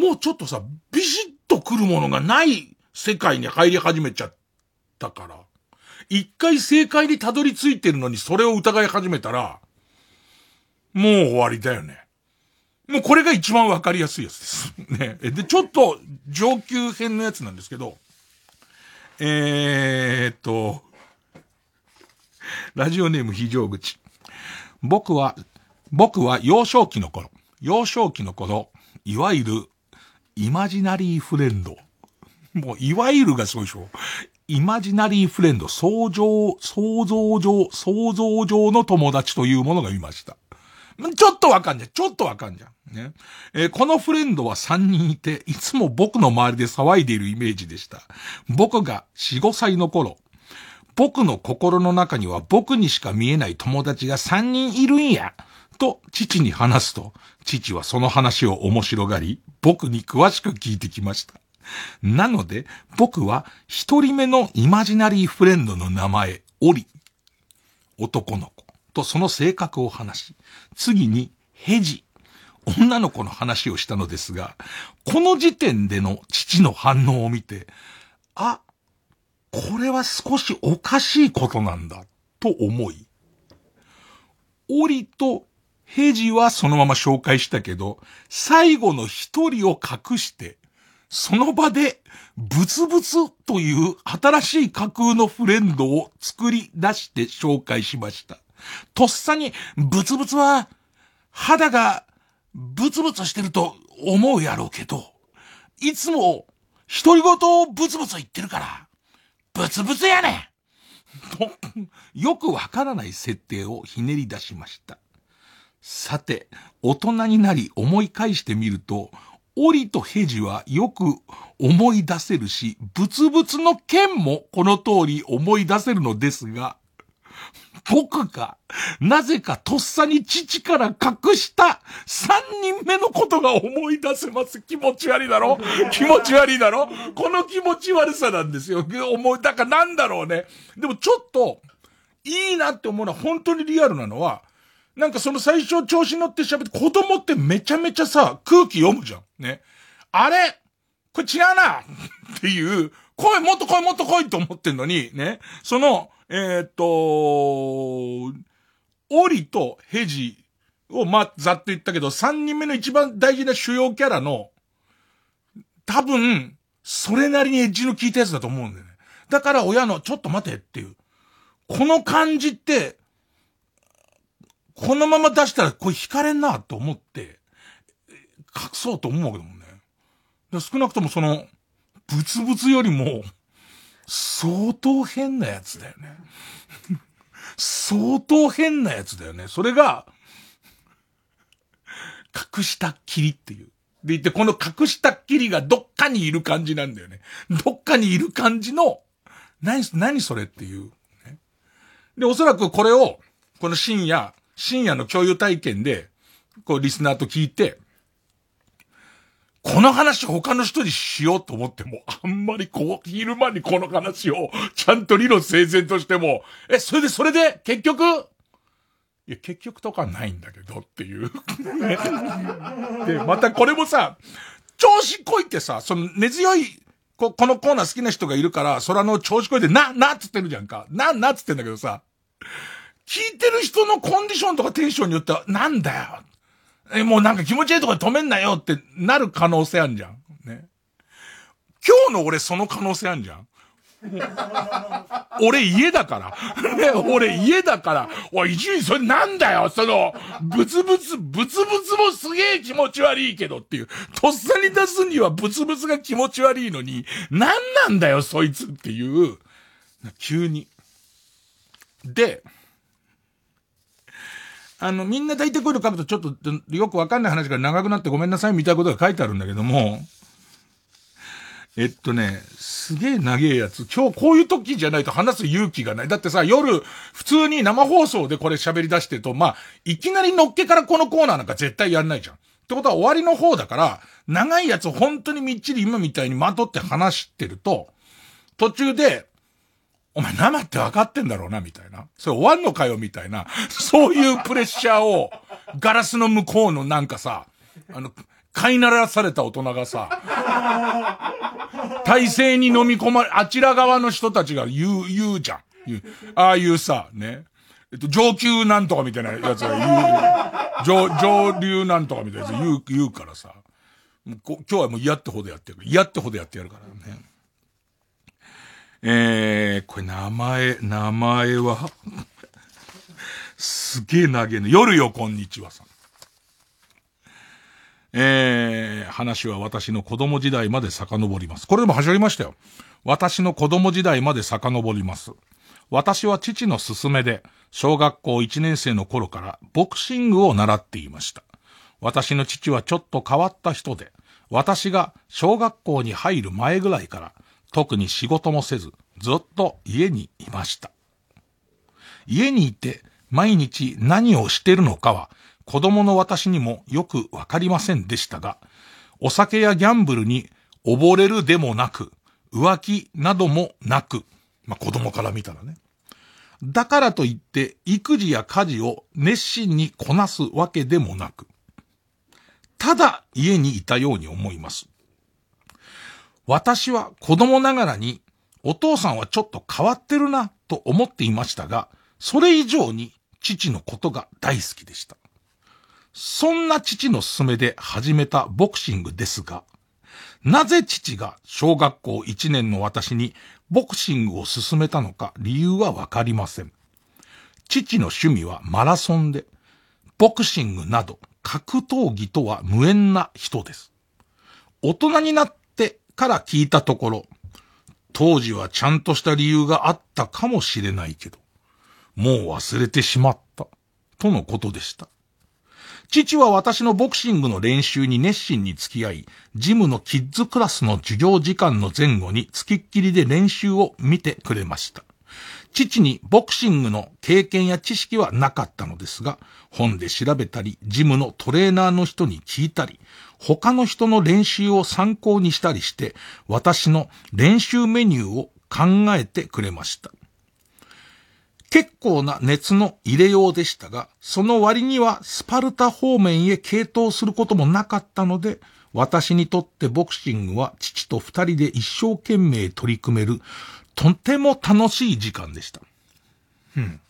もうちょっとさ、ビシッとくるものがない世界に入り始めちゃったから。一回正解にたどり着いてるのにそれを疑い始めたら、もう終わりだよね。もうこれが一番わかりやすいやつです。(laughs) ね。で、ちょっと上級編のやつなんですけど、えーっと、ラジオネーム非常口。僕は、僕は幼少期の頃、幼少期の頃、いわゆる、イマジナリーフレンド。もう、いわゆるがそうでしょ。イマジナリーフレンド、想像、想像上、想像上の友達というものがいました。ちょっとわかんじゃん。ちょっとわかんじゃん。ね。えーこのフレンドは3人いて、いつも僕の周りで騒いでいるイメージでした。僕が4、5歳の頃、僕の心の中には僕にしか見えない友達が3人いるんや。と、父に話すと、父はその話を面白がり、僕に詳しく聞いてきました。(laughs) なので、僕は一人目のイマジナリーフレンドの名前、オリ。男の子。とその性格を話し、次に、ヘジ。女の子の話をしたのですが、この時点での父の反応を見て、あ、これは少しおかしいことなんだ、と思い、オリとヘジはそのまま紹介したけど、最後の一人を隠して、その場で、ブツブツという新しい架空のフレンドを作り出して紹介しました。とっさに、ブツブツは、肌がブツブツしてると思うやろうけど、いつも、独り言をブツブツ言ってるから、ブツブツやねんと、よくわからない設定をひねり出しました。さて、大人になり思い返してみると、オリとヘジはよく思い出せるし、ブツブツの剣もこの通り思い出せるのですが、僕が、なぜかとっさに父から隠した三人目のことが思い出せます。気持ち悪いだろ？気持ち悪いだろ？この気持ち悪さなんですよ。思い、だからなんだろうね。でもちょっと、いいなって思うのは本当にリアルなのは、なんかその最初調子乗って喋って、子供ってめちゃめちゃさ、空気読むじゃん。ね。あれ？これ違うな (laughs) っていう、来いもっと来いもっと来いと思ってんのに、ね。その、えーっと、オリとヘジを、ま、ざっと言ったけど、三人目の一番大事な主要キャラの、多分、それなりにエッジの効いたやつだと思うんだよね。だから親の、ちょっと待てっていう。この感じって、このまま出したらこれ惹かれんなと思って、隠そうと思うわけだもんね。少なくともその、ブツブツよりも、相当変なやつだよね。相当変なやつだよね。それが、隠したっきりっていう。でいて、この隠したっきりがどっかにいる感じなんだよね。どっかにいる感じの、何、何それっていう、で、おそらくこれを、この深夜、深夜の共有体験で、こう、リスナーと聞いて、この話他の人にしようと思っても、あんまりこう、昼間にこの話を、ちゃんと理論整然としても、え、それで、それで、結局、いや、結局とかないんだけどっていう。(laughs) で、またこれもさ、調子こいってさ、その根強い、こ、このコーナー好きな人がいるから、それあの調子こいて、な、なっつってるじゃんか。な、なっつってんだけどさ、聞いてる人のコンディションとかテンションによっては、なんだよ。え、もうなんか気持ちいいとこで止めんなよってなる可能性あるじゃん。ね。今日の俺その可能性あるじゃん。(laughs) 俺家だから。俺家だから。おい、伊集院それなんだよその、ブツブツ、ブツブツもすげえ気持ち悪いけどっていう。とっさに出すにはブツブツが気持ち悪いのに、なんなんだよそいつっていう。急に。で、あの、みんな大体こういうの書くとちょっとよくわかんない話が長くなってごめんなさいみたいなことが書いてあるんだけども、えっとね、すげえ長えやつ。今日こういう時じゃないと話す勇気がない。だってさ、夜、普通に生放送でこれ喋り出してると、まあ、いきなりのっけからこのコーナーなんか絶対やんないじゃん。ってことは終わりの方だから、長いやつ本当にみっちり今みたいにまとって話してると、途中で、お前生って分かってんだろうな、みたいな。それ終わんのかよ、みたいな。そういうプレッシャーを、ガラスの向こうのなんかさ、あの、飼いならされた大人がさ、体制に飲み込まれ、あちら側の人たちが言う、言うじゃん。ああいうさ、ね。えっと、上級なんとかみたいなやつが言う。上、上流なんとかみたいなやつ言う、言うからさ。今日はもう嫌ってほどやってる。嫌ってほどやってやるからね。えー、これ名前、名前はすげえ投げね。夜よ、こんにちはさん。えー、話は私の子供時代まで遡ります。これでも始まりましたよ。私の子供時代まで遡ります。私は父の勧めで、小学校1年生の頃からボクシングを習っていました。私の父はちょっと変わった人で、私が小学校に入る前ぐらいから、特に仕事もせず、ずっと家にいました。家にいて毎日何をしてるのかは、子供の私にもよくわかりませんでしたが、お酒やギャンブルに溺れるでもなく、浮気などもなく、まあ、子供から見たらね。だからといって、育児や家事を熱心にこなすわけでもなく、ただ家にいたように思います。私は子供ながらに、お父さんはちょっと変わってるなと思っていましたが、それ以上に父のことが大好きでした。そんな父の勧めで始めたボクシングですが、なぜ父が小学校1年の私にボクシングを勧めたのか理由はわかりません。父の趣味はマラソンで、ボクシングなど格闘技とは無縁な人です。大人になってから聞いたところ、当時はちゃんとした理由があったかもしれないけど、もう忘れてしまった、とのことでした。父は私のボクシングの練習に熱心に付き合い、ジムのキッズクラスの授業時間の前後に付きっきりで練習を見てくれました。父にボクシングの経験や知識はなかったのですが、本で調べたり、ジムのトレーナーの人に聞いたり、他の人の練習を参考にしたりして、私の練習メニューを考えてくれました。結構な熱の入れようでしたが、その割にはスパルタ方面へ傾倒することもなかったので、私にとってボクシングは父と二人で一生懸命取り組める、とても楽しい時間でした。うん。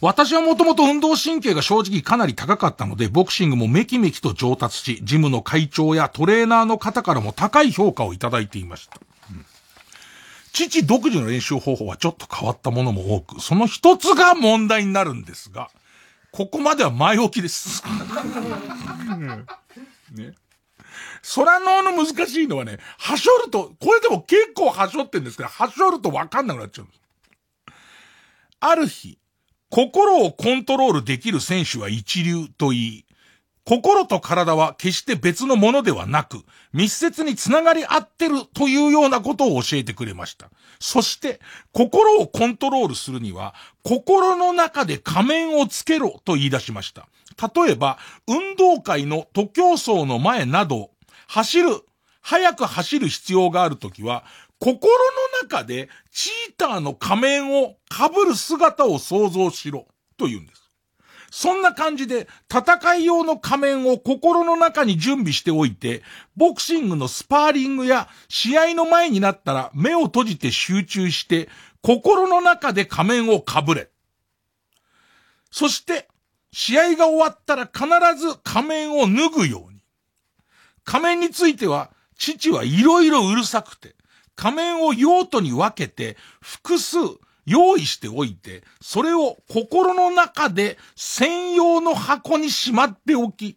私はもともと運動神経が正直かなり高かったので、ボクシングもめきめきと上達し、ジムの会長やトレーナーの方からも高い評価をいただいていました。父独自の練習方法はちょっと変わったものも多く、その一つが問題になるんですが、ここまでは前置きです。ね。空脳の難しいのはね、はしょると、これでも結構はしょってんですけど、はしょるとわかんなくなっちゃうんです。ある日、心をコントロールできる選手は一流と言い、心と体は決して別のものではなく、密接につながり合ってるというようなことを教えてくれました。そして、心をコントロールするには、心の中で仮面をつけろと言い出しました。例えば、運動会の徒競走の前など、走る、早く走る必要があるときは、心の中でチーターの仮面を被る姿を想像しろと言うんです。そんな感じで戦い用の仮面を心の中に準備しておいて、ボクシングのスパーリングや試合の前になったら目を閉じて集中して、心の中で仮面を被れ。そして、試合が終わったら必ず仮面を脱ぐように。仮面については、父はいろいろうるさくて、仮面を用途に分けて、複数用意しておいて、それを心の中で専用の箱にしまっておき、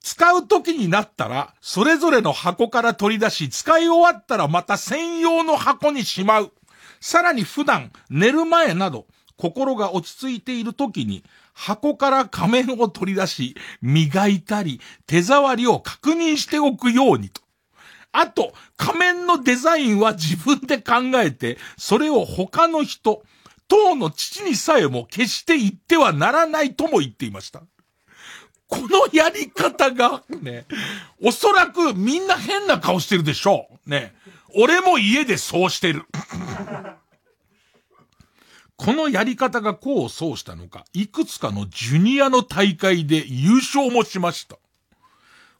使う時になったら、それぞれの箱から取り出し、使い終わったらまた専用の箱にしまう。さらに普段、寝る前など、心が落ち着いている時に、箱から仮面を取り出し、磨いたり、手触りを確認しておくようにと。あと、仮面のデザインは自分で考えて、それを他の人、当の父にさえも決して言ってはならないとも言っていました。このやり方が、ね、おそらくみんな変な顔してるでしょう。ね。俺も家でそうしてる。(laughs) このやり方が功を奏したのか、いくつかのジュニアの大会で優勝もしました。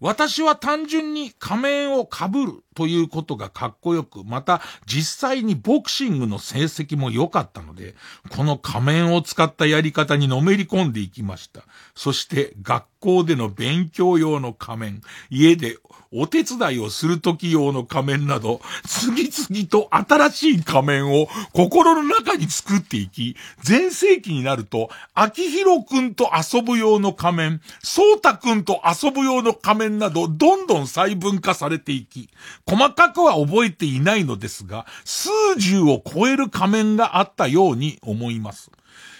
私は単純に仮面を被る。ということがかっこよく、また実際にボクシングの成績も良かったので、この仮面を使ったやり方にのめり込んでいきました。そして学校での勉強用の仮面、家でお手伝いをする時用の仮面など、次々と新しい仮面を心の中に作っていき、前世紀になると、秋広くんと遊ぶ用の仮面、そうたくんと遊ぶ用の仮面など、どんどん細分化されていき、細かくは覚えていないのですが、数十を超える仮面があったように思います。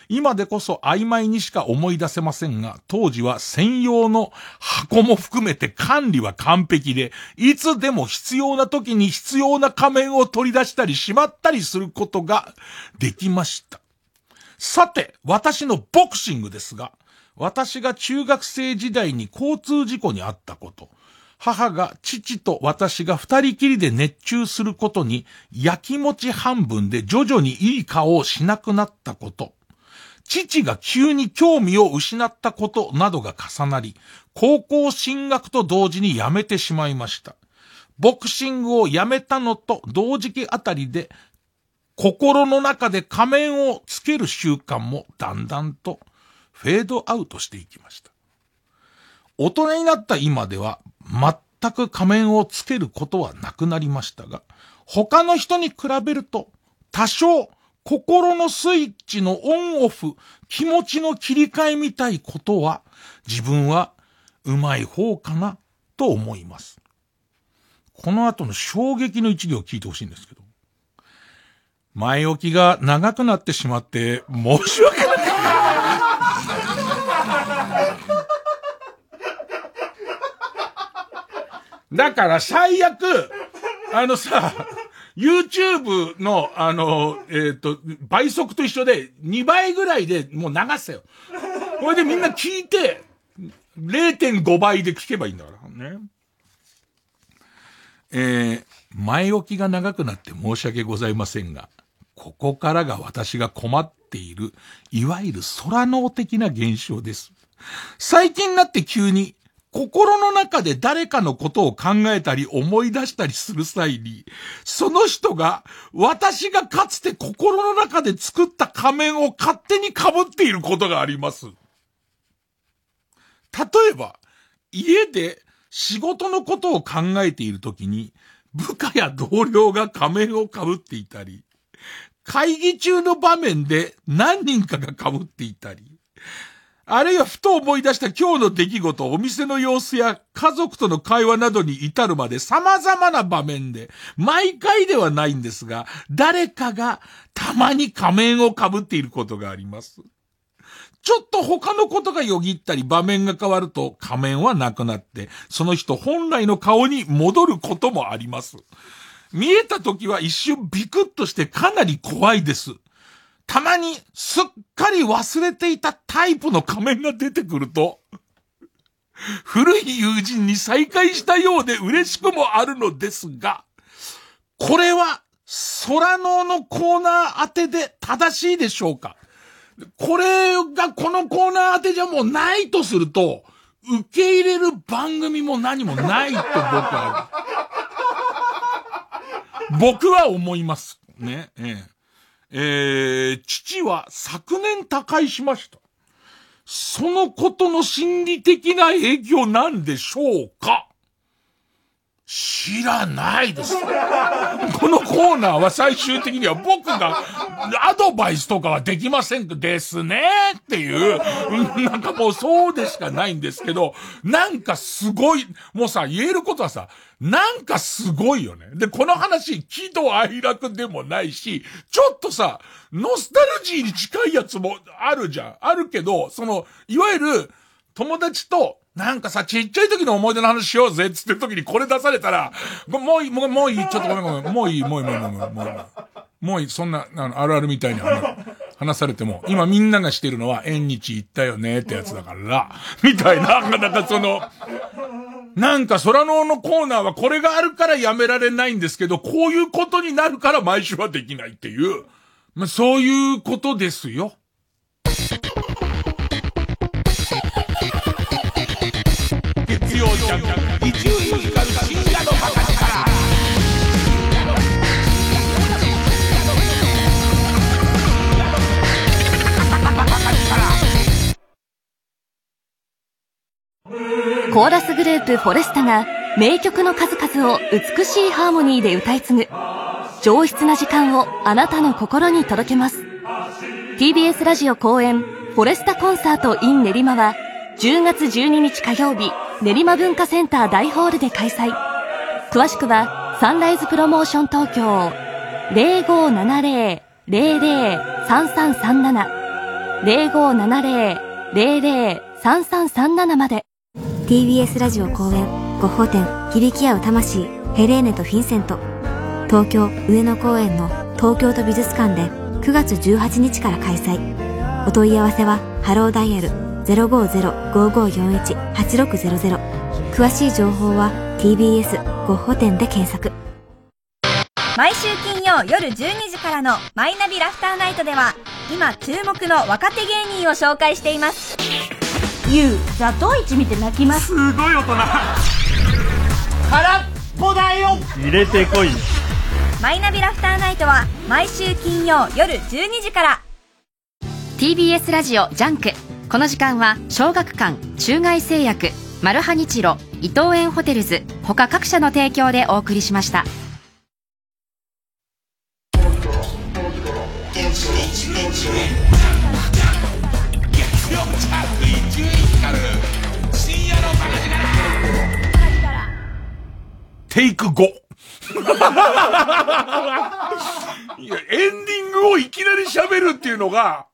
今でこそ曖昧にしか思い出せませんが、当時は専用の箱も含めて管理は完璧で、いつでも必要な時に必要な仮面を取り出したりしまったりすることができました。さて、私のボクシングですが、私が中学生時代に交通事故にあったこと、母が父と私が二人きりで熱中することに、焼き餅半分で徐々にいい顔をしなくなったこと、父が急に興味を失ったことなどが重なり、高校進学と同時に辞めてしまいました。ボクシングをやめたのと同時期あたりで、心の中で仮面をつける習慣もだんだんとフェードアウトしていきました。大人になった今では全く仮面をつけることはなくなりましたが、他の人に比べると多少心のスイッチのオンオフ、気持ちの切り替えみたいことは自分はうまい方かなと思います。この後の衝撃の一行を聞いてほしいんですけど。前置きが長くなってしまって申し訳ない。だから最悪、あのさ、YouTube の、あの、えっ、と、倍速と一緒で、2倍ぐらいでもう流せよ。これでみんな聞いて、0.5倍で聞けばいいんだからね。えー、前置きが長くなって申し訳ございませんが、ここからが私が困っている、いわゆる空脳的な現象です。最近になって急に、心の中で誰かのことを考えたり思い出したりする際に、その人が私がかつて心の中で作った仮面を勝手に被っていることがあります。例えば、家で仕事のことを考えているときに、部下や同僚が仮面を被っていたり、会議中の場面で何人かが被っていたり、あるいはふと思い出した今日の出来事、お店の様子や家族との会話などに至るまで様々な場面で、毎回ではないんですが、誰かがたまに仮面を被っていることがあります。ちょっと他のことがよぎったり場面が変わると仮面はなくなって、その人本来の顔に戻ることもあります。見えた時は一瞬ビクッとしてかなり怖いです。たまにすっかり忘れていたタイプの仮面が出てくると、(laughs) 古い友人に再会したようで嬉しくもあるのですが、これは空能のコーナー当てで正しいでしょうか？これがこのコーナー当てじゃもうないとすると、受け入れる番組も何もないと僕は、僕は思います。ね、ええ。えー、父は昨年他界しました。そのことの心理的な影響なんでしょうか？知らないです。このコーナーは最終的には僕がアドバイスとかはできませんですねっていう、なんかもうそうでしかないんですけど、なんかすごい、もうさ、言えることはさ、なんかすごいよね。で、この話、喜怒哀楽でもないし、ちょっとさ、ノスタルジーに近いやつもあるじゃん。あるけど、その、いわゆる、友達と、なんかさ、ちっちゃい時の思い出の話しようぜっつって時にこれ出されたら、もういい、もういい、ちょっとごめんごめん、もういい、もういい、もういい、もういい、もういい。もういい、そんな、あの、あるあるみたいに話されても、今みんながしてるのは、縁日行ったよねってやつだから、みたいな、なんかその、なんか空能のコーナーはこれがあるからやめられないんですけど、こういうことになるから毎週はできないっていう、まあ、そういうことですよ。曜ジャンク、伊集院光る深夜のバカ力。コーラスグループフォレスタが名曲の数々を美しいハーモニーで歌い継ぐ上質な時間をあなたの心に届けます TBS ラジオ公演フォレスタコンサート in 練馬は10月12日火曜日練馬文化センター大ホールで開催。詳しくはサンライズプロモーション東京。0570-003337 0570-003337まで。TBS ラジオ公演ゴッホ展響き合う魂ヘレーネとフィンセント。東京上野公園の東京都美術館で9月18日から開催。お問い合わせはハローダイヤル050-5541-8600詳しい情報は TBS ゴッホ展で検索。毎週金曜夜12時からの「マイナビラフターナイト」では今注目の若手芸人を紹介しています。ゆうザトウイチ見て泣きます。すごい大人。空っぽだよ。入れてこいマイナビラフターナイトは毎週金曜夜12時から。TBS ラジオジャンクこの時間は小学館中外製薬マルハニチロ伊藤園ホテルズ他各社の提供でお送りしましたテイク5。いや、エンディングをいきなり喋るっていうのが、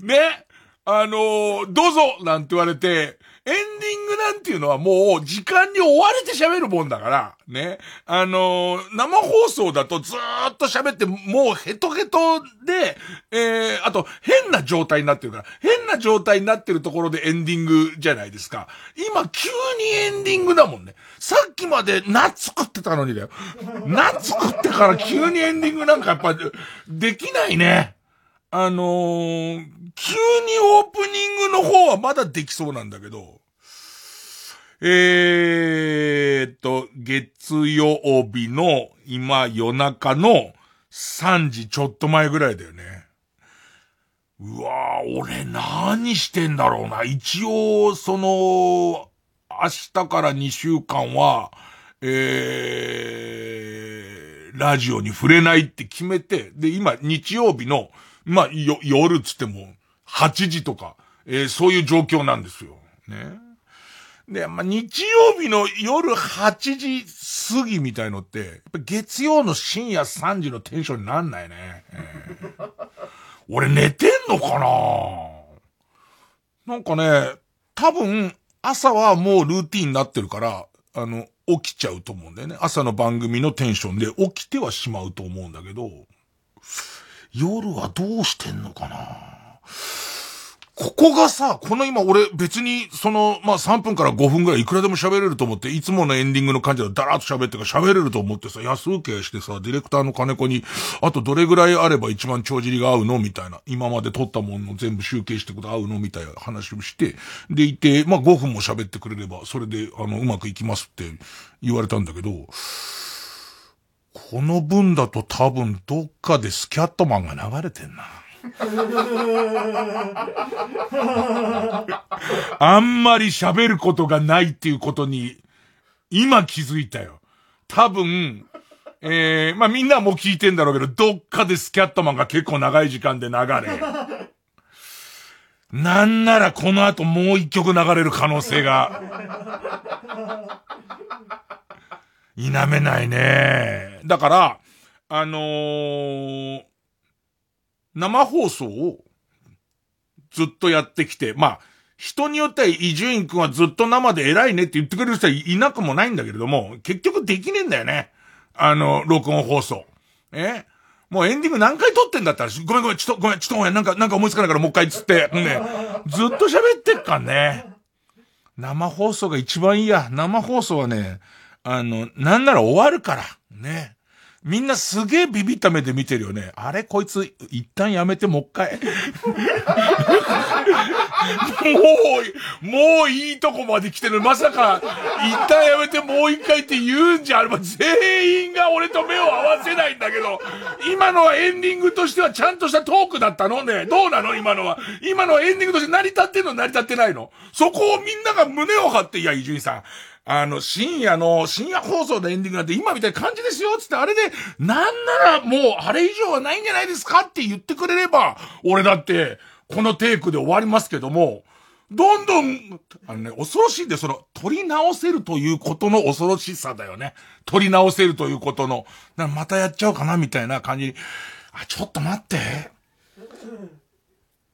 ね、あのーどうぞなんて言われて、エンディングなんていうのはもう時間に追われて喋るもんだから、ね。あのー生放送だとずーっと喋って、もうヘトヘトで、えー、あと変な状態になってるから、変な状態になってるところでエンディングじゃないですか。今急にエンディングだもんね。さっきまで夏食ってたのにだよ。夏食ってから急にエンディングなんかやっぱできないね。あのー、急にオープニングの方はまだできそうなんだけど、えーっと、月曜日の今夜中の3時ちょっと前ぐらいだよね。うわぁ、俺何してんだろうな。一応、その、明日から2週間は、えー、ラジオに触れないって決めて、で、今、日曜日の、まあ、よ、夜つっても、8時とか、えーそういう状況なんですよ。ね。で、まあ、日曜日の夜8時過ぎみたいのって、やっぱ月曜の深夜3時のテンションになんないね。えー俺寝てんのかな？なんかね、多分、朝はもうルーティンになってるから、あの、起きちゃうと思うんだよね。朝の番組のテンションで起きてはしまうと思うんだけど、夜はどうしてんのかな？ここがさ、この今俺別にその、まあ、3分から5分ぐらいいくらでも喋れると思って、いつものエンディングの感じでダラーっと喋ってか喋れると思ってさ、安請けしてさ、ディレクターの金子に、あとどれぐらいあれば一番帳尻が合うの？みたいな。今まで撮ったもの全部集計してこと合うの？みたいな話をして、でいて、まあ、5分も喋ってくれれば、それで、あの、うまくいきますって言われたんだけど、この分だと多分どっかでスキャットマンが流れてんな。あんまり喋ることがないっていうことに、今気づいたよ。多分、えー、まあ、みんなも聞いてんだろうけど、どっかでスキャットマンが結構長い時間で流れ。なんならこの後もう一曲流れる可能性が。否めないね。だから、あのー生放送をずっとやってきて、まあ、人によっては伊集院くんはずっと生で偉いねって言ってくれる人はいなくもないんだけれども、結局できねえんだよね。あの、録音放送。え？もうエンディング何回撮ってんだったら、ごめんごめん、ちょっとごめん、ちょっとごめん、なんか、なんか思いつかないからもう一回つって、ね、ずっと喋ってっかんね。生放送が一番いいや。生放送はね、あの、なんなら終わるから。ね。みんなすげえビビった目で見てるよね。あれこいつ、一旦やめてもう一回。(laughs) もう、もういいとこまで来てる。まさか、一旦やめてもう一回って言うんじゃあれば、全員が俺と目を合わせないんだけど、今のはエンディングとしてはちゃんとしたトークだったのね。どうなの？今のは。今のはエンディングとして成り立ってんの？成り立ってないの？そこをみんなが胸を張って、いや、伊集院さん。あの、深夜の、深夜放送のエンディングなんて今みたいな感じですよつって、あれで、なんならもう、あれ以上はないんじゃないですかって言ってくれれば、俺だって、このテイクで終わりますけども、どんどん、あのね、恐ろしいんで、その、取り直せるということの恐ろしさだよね。取り直せるということの、またやっちゃおうかな、みたいな感じに。あ、ちょっと待って。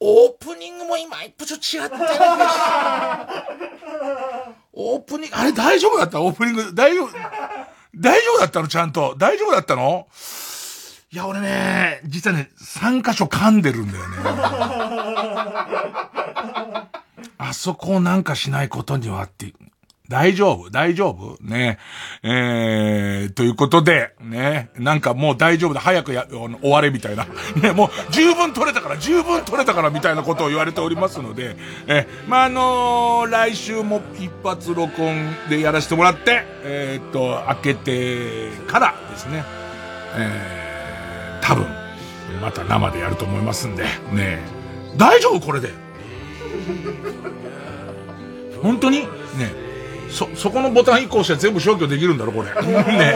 オープニングも今一歩ちょっと違ったような気がしてオープニング、あれ大丈夫だった？オープニング、大丈夫、大丈夫だったの？ちゃんと。大丈夫だったの？いや、俺ね、実はね、3箇所噛んでるんだよね。あそこをなんかしないことにはって、大丈夫大丈夫？ね。えー、ということで、ね、なんかもう大丈夫だ、早くや、終われみたいな。(laughs) ね、もう十分取れたから、十分取れたからみたいなことを言われておりますので、えー、まあ、あのー来週も一発録音でやらせてもらって、えーっと、開けてからですね、えー、多分、また生でやると思いますんで、ね。大丈夫？これで。本当に？ね。そ、そこのボタン移行したら全部消去できるんだろ、これ。(laughs) ね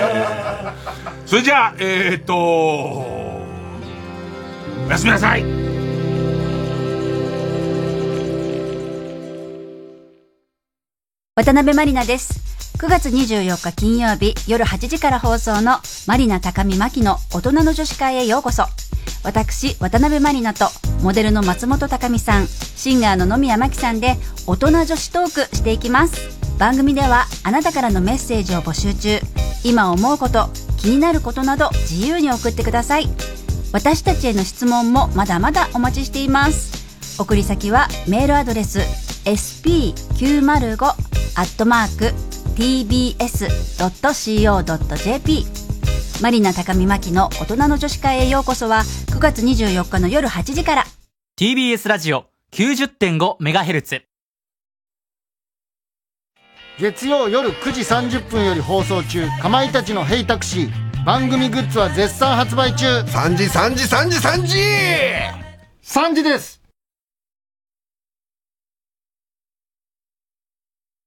それじゃあ、えー、っと、おやすみなさい。渡辺まりなです。9月24日金曜日夜8時から放送のマリナ高見真希の大人の女子会へようこそ。私、渡辺まりなとモデルの松本高美さん、シンガーの野宮真希さんで大人女子トークしていきます。番組ではあなたからのメッセージを募集中。今思うこと、気になることなど自由に送ってください。私たちへの質問もまだまだお待ちしています。送り先はメールアドレス sp905 アットマーク tbs.co.jp マリナ高見真希の大人の女子会へようこそは9月24日の夜8時から TBS ラジオ 90.5MHz 月曜夜9時30分より放送中かまいたちの「ヘイタクシー」番組グッズは絶賛発売中。3時3時3時3時！3時です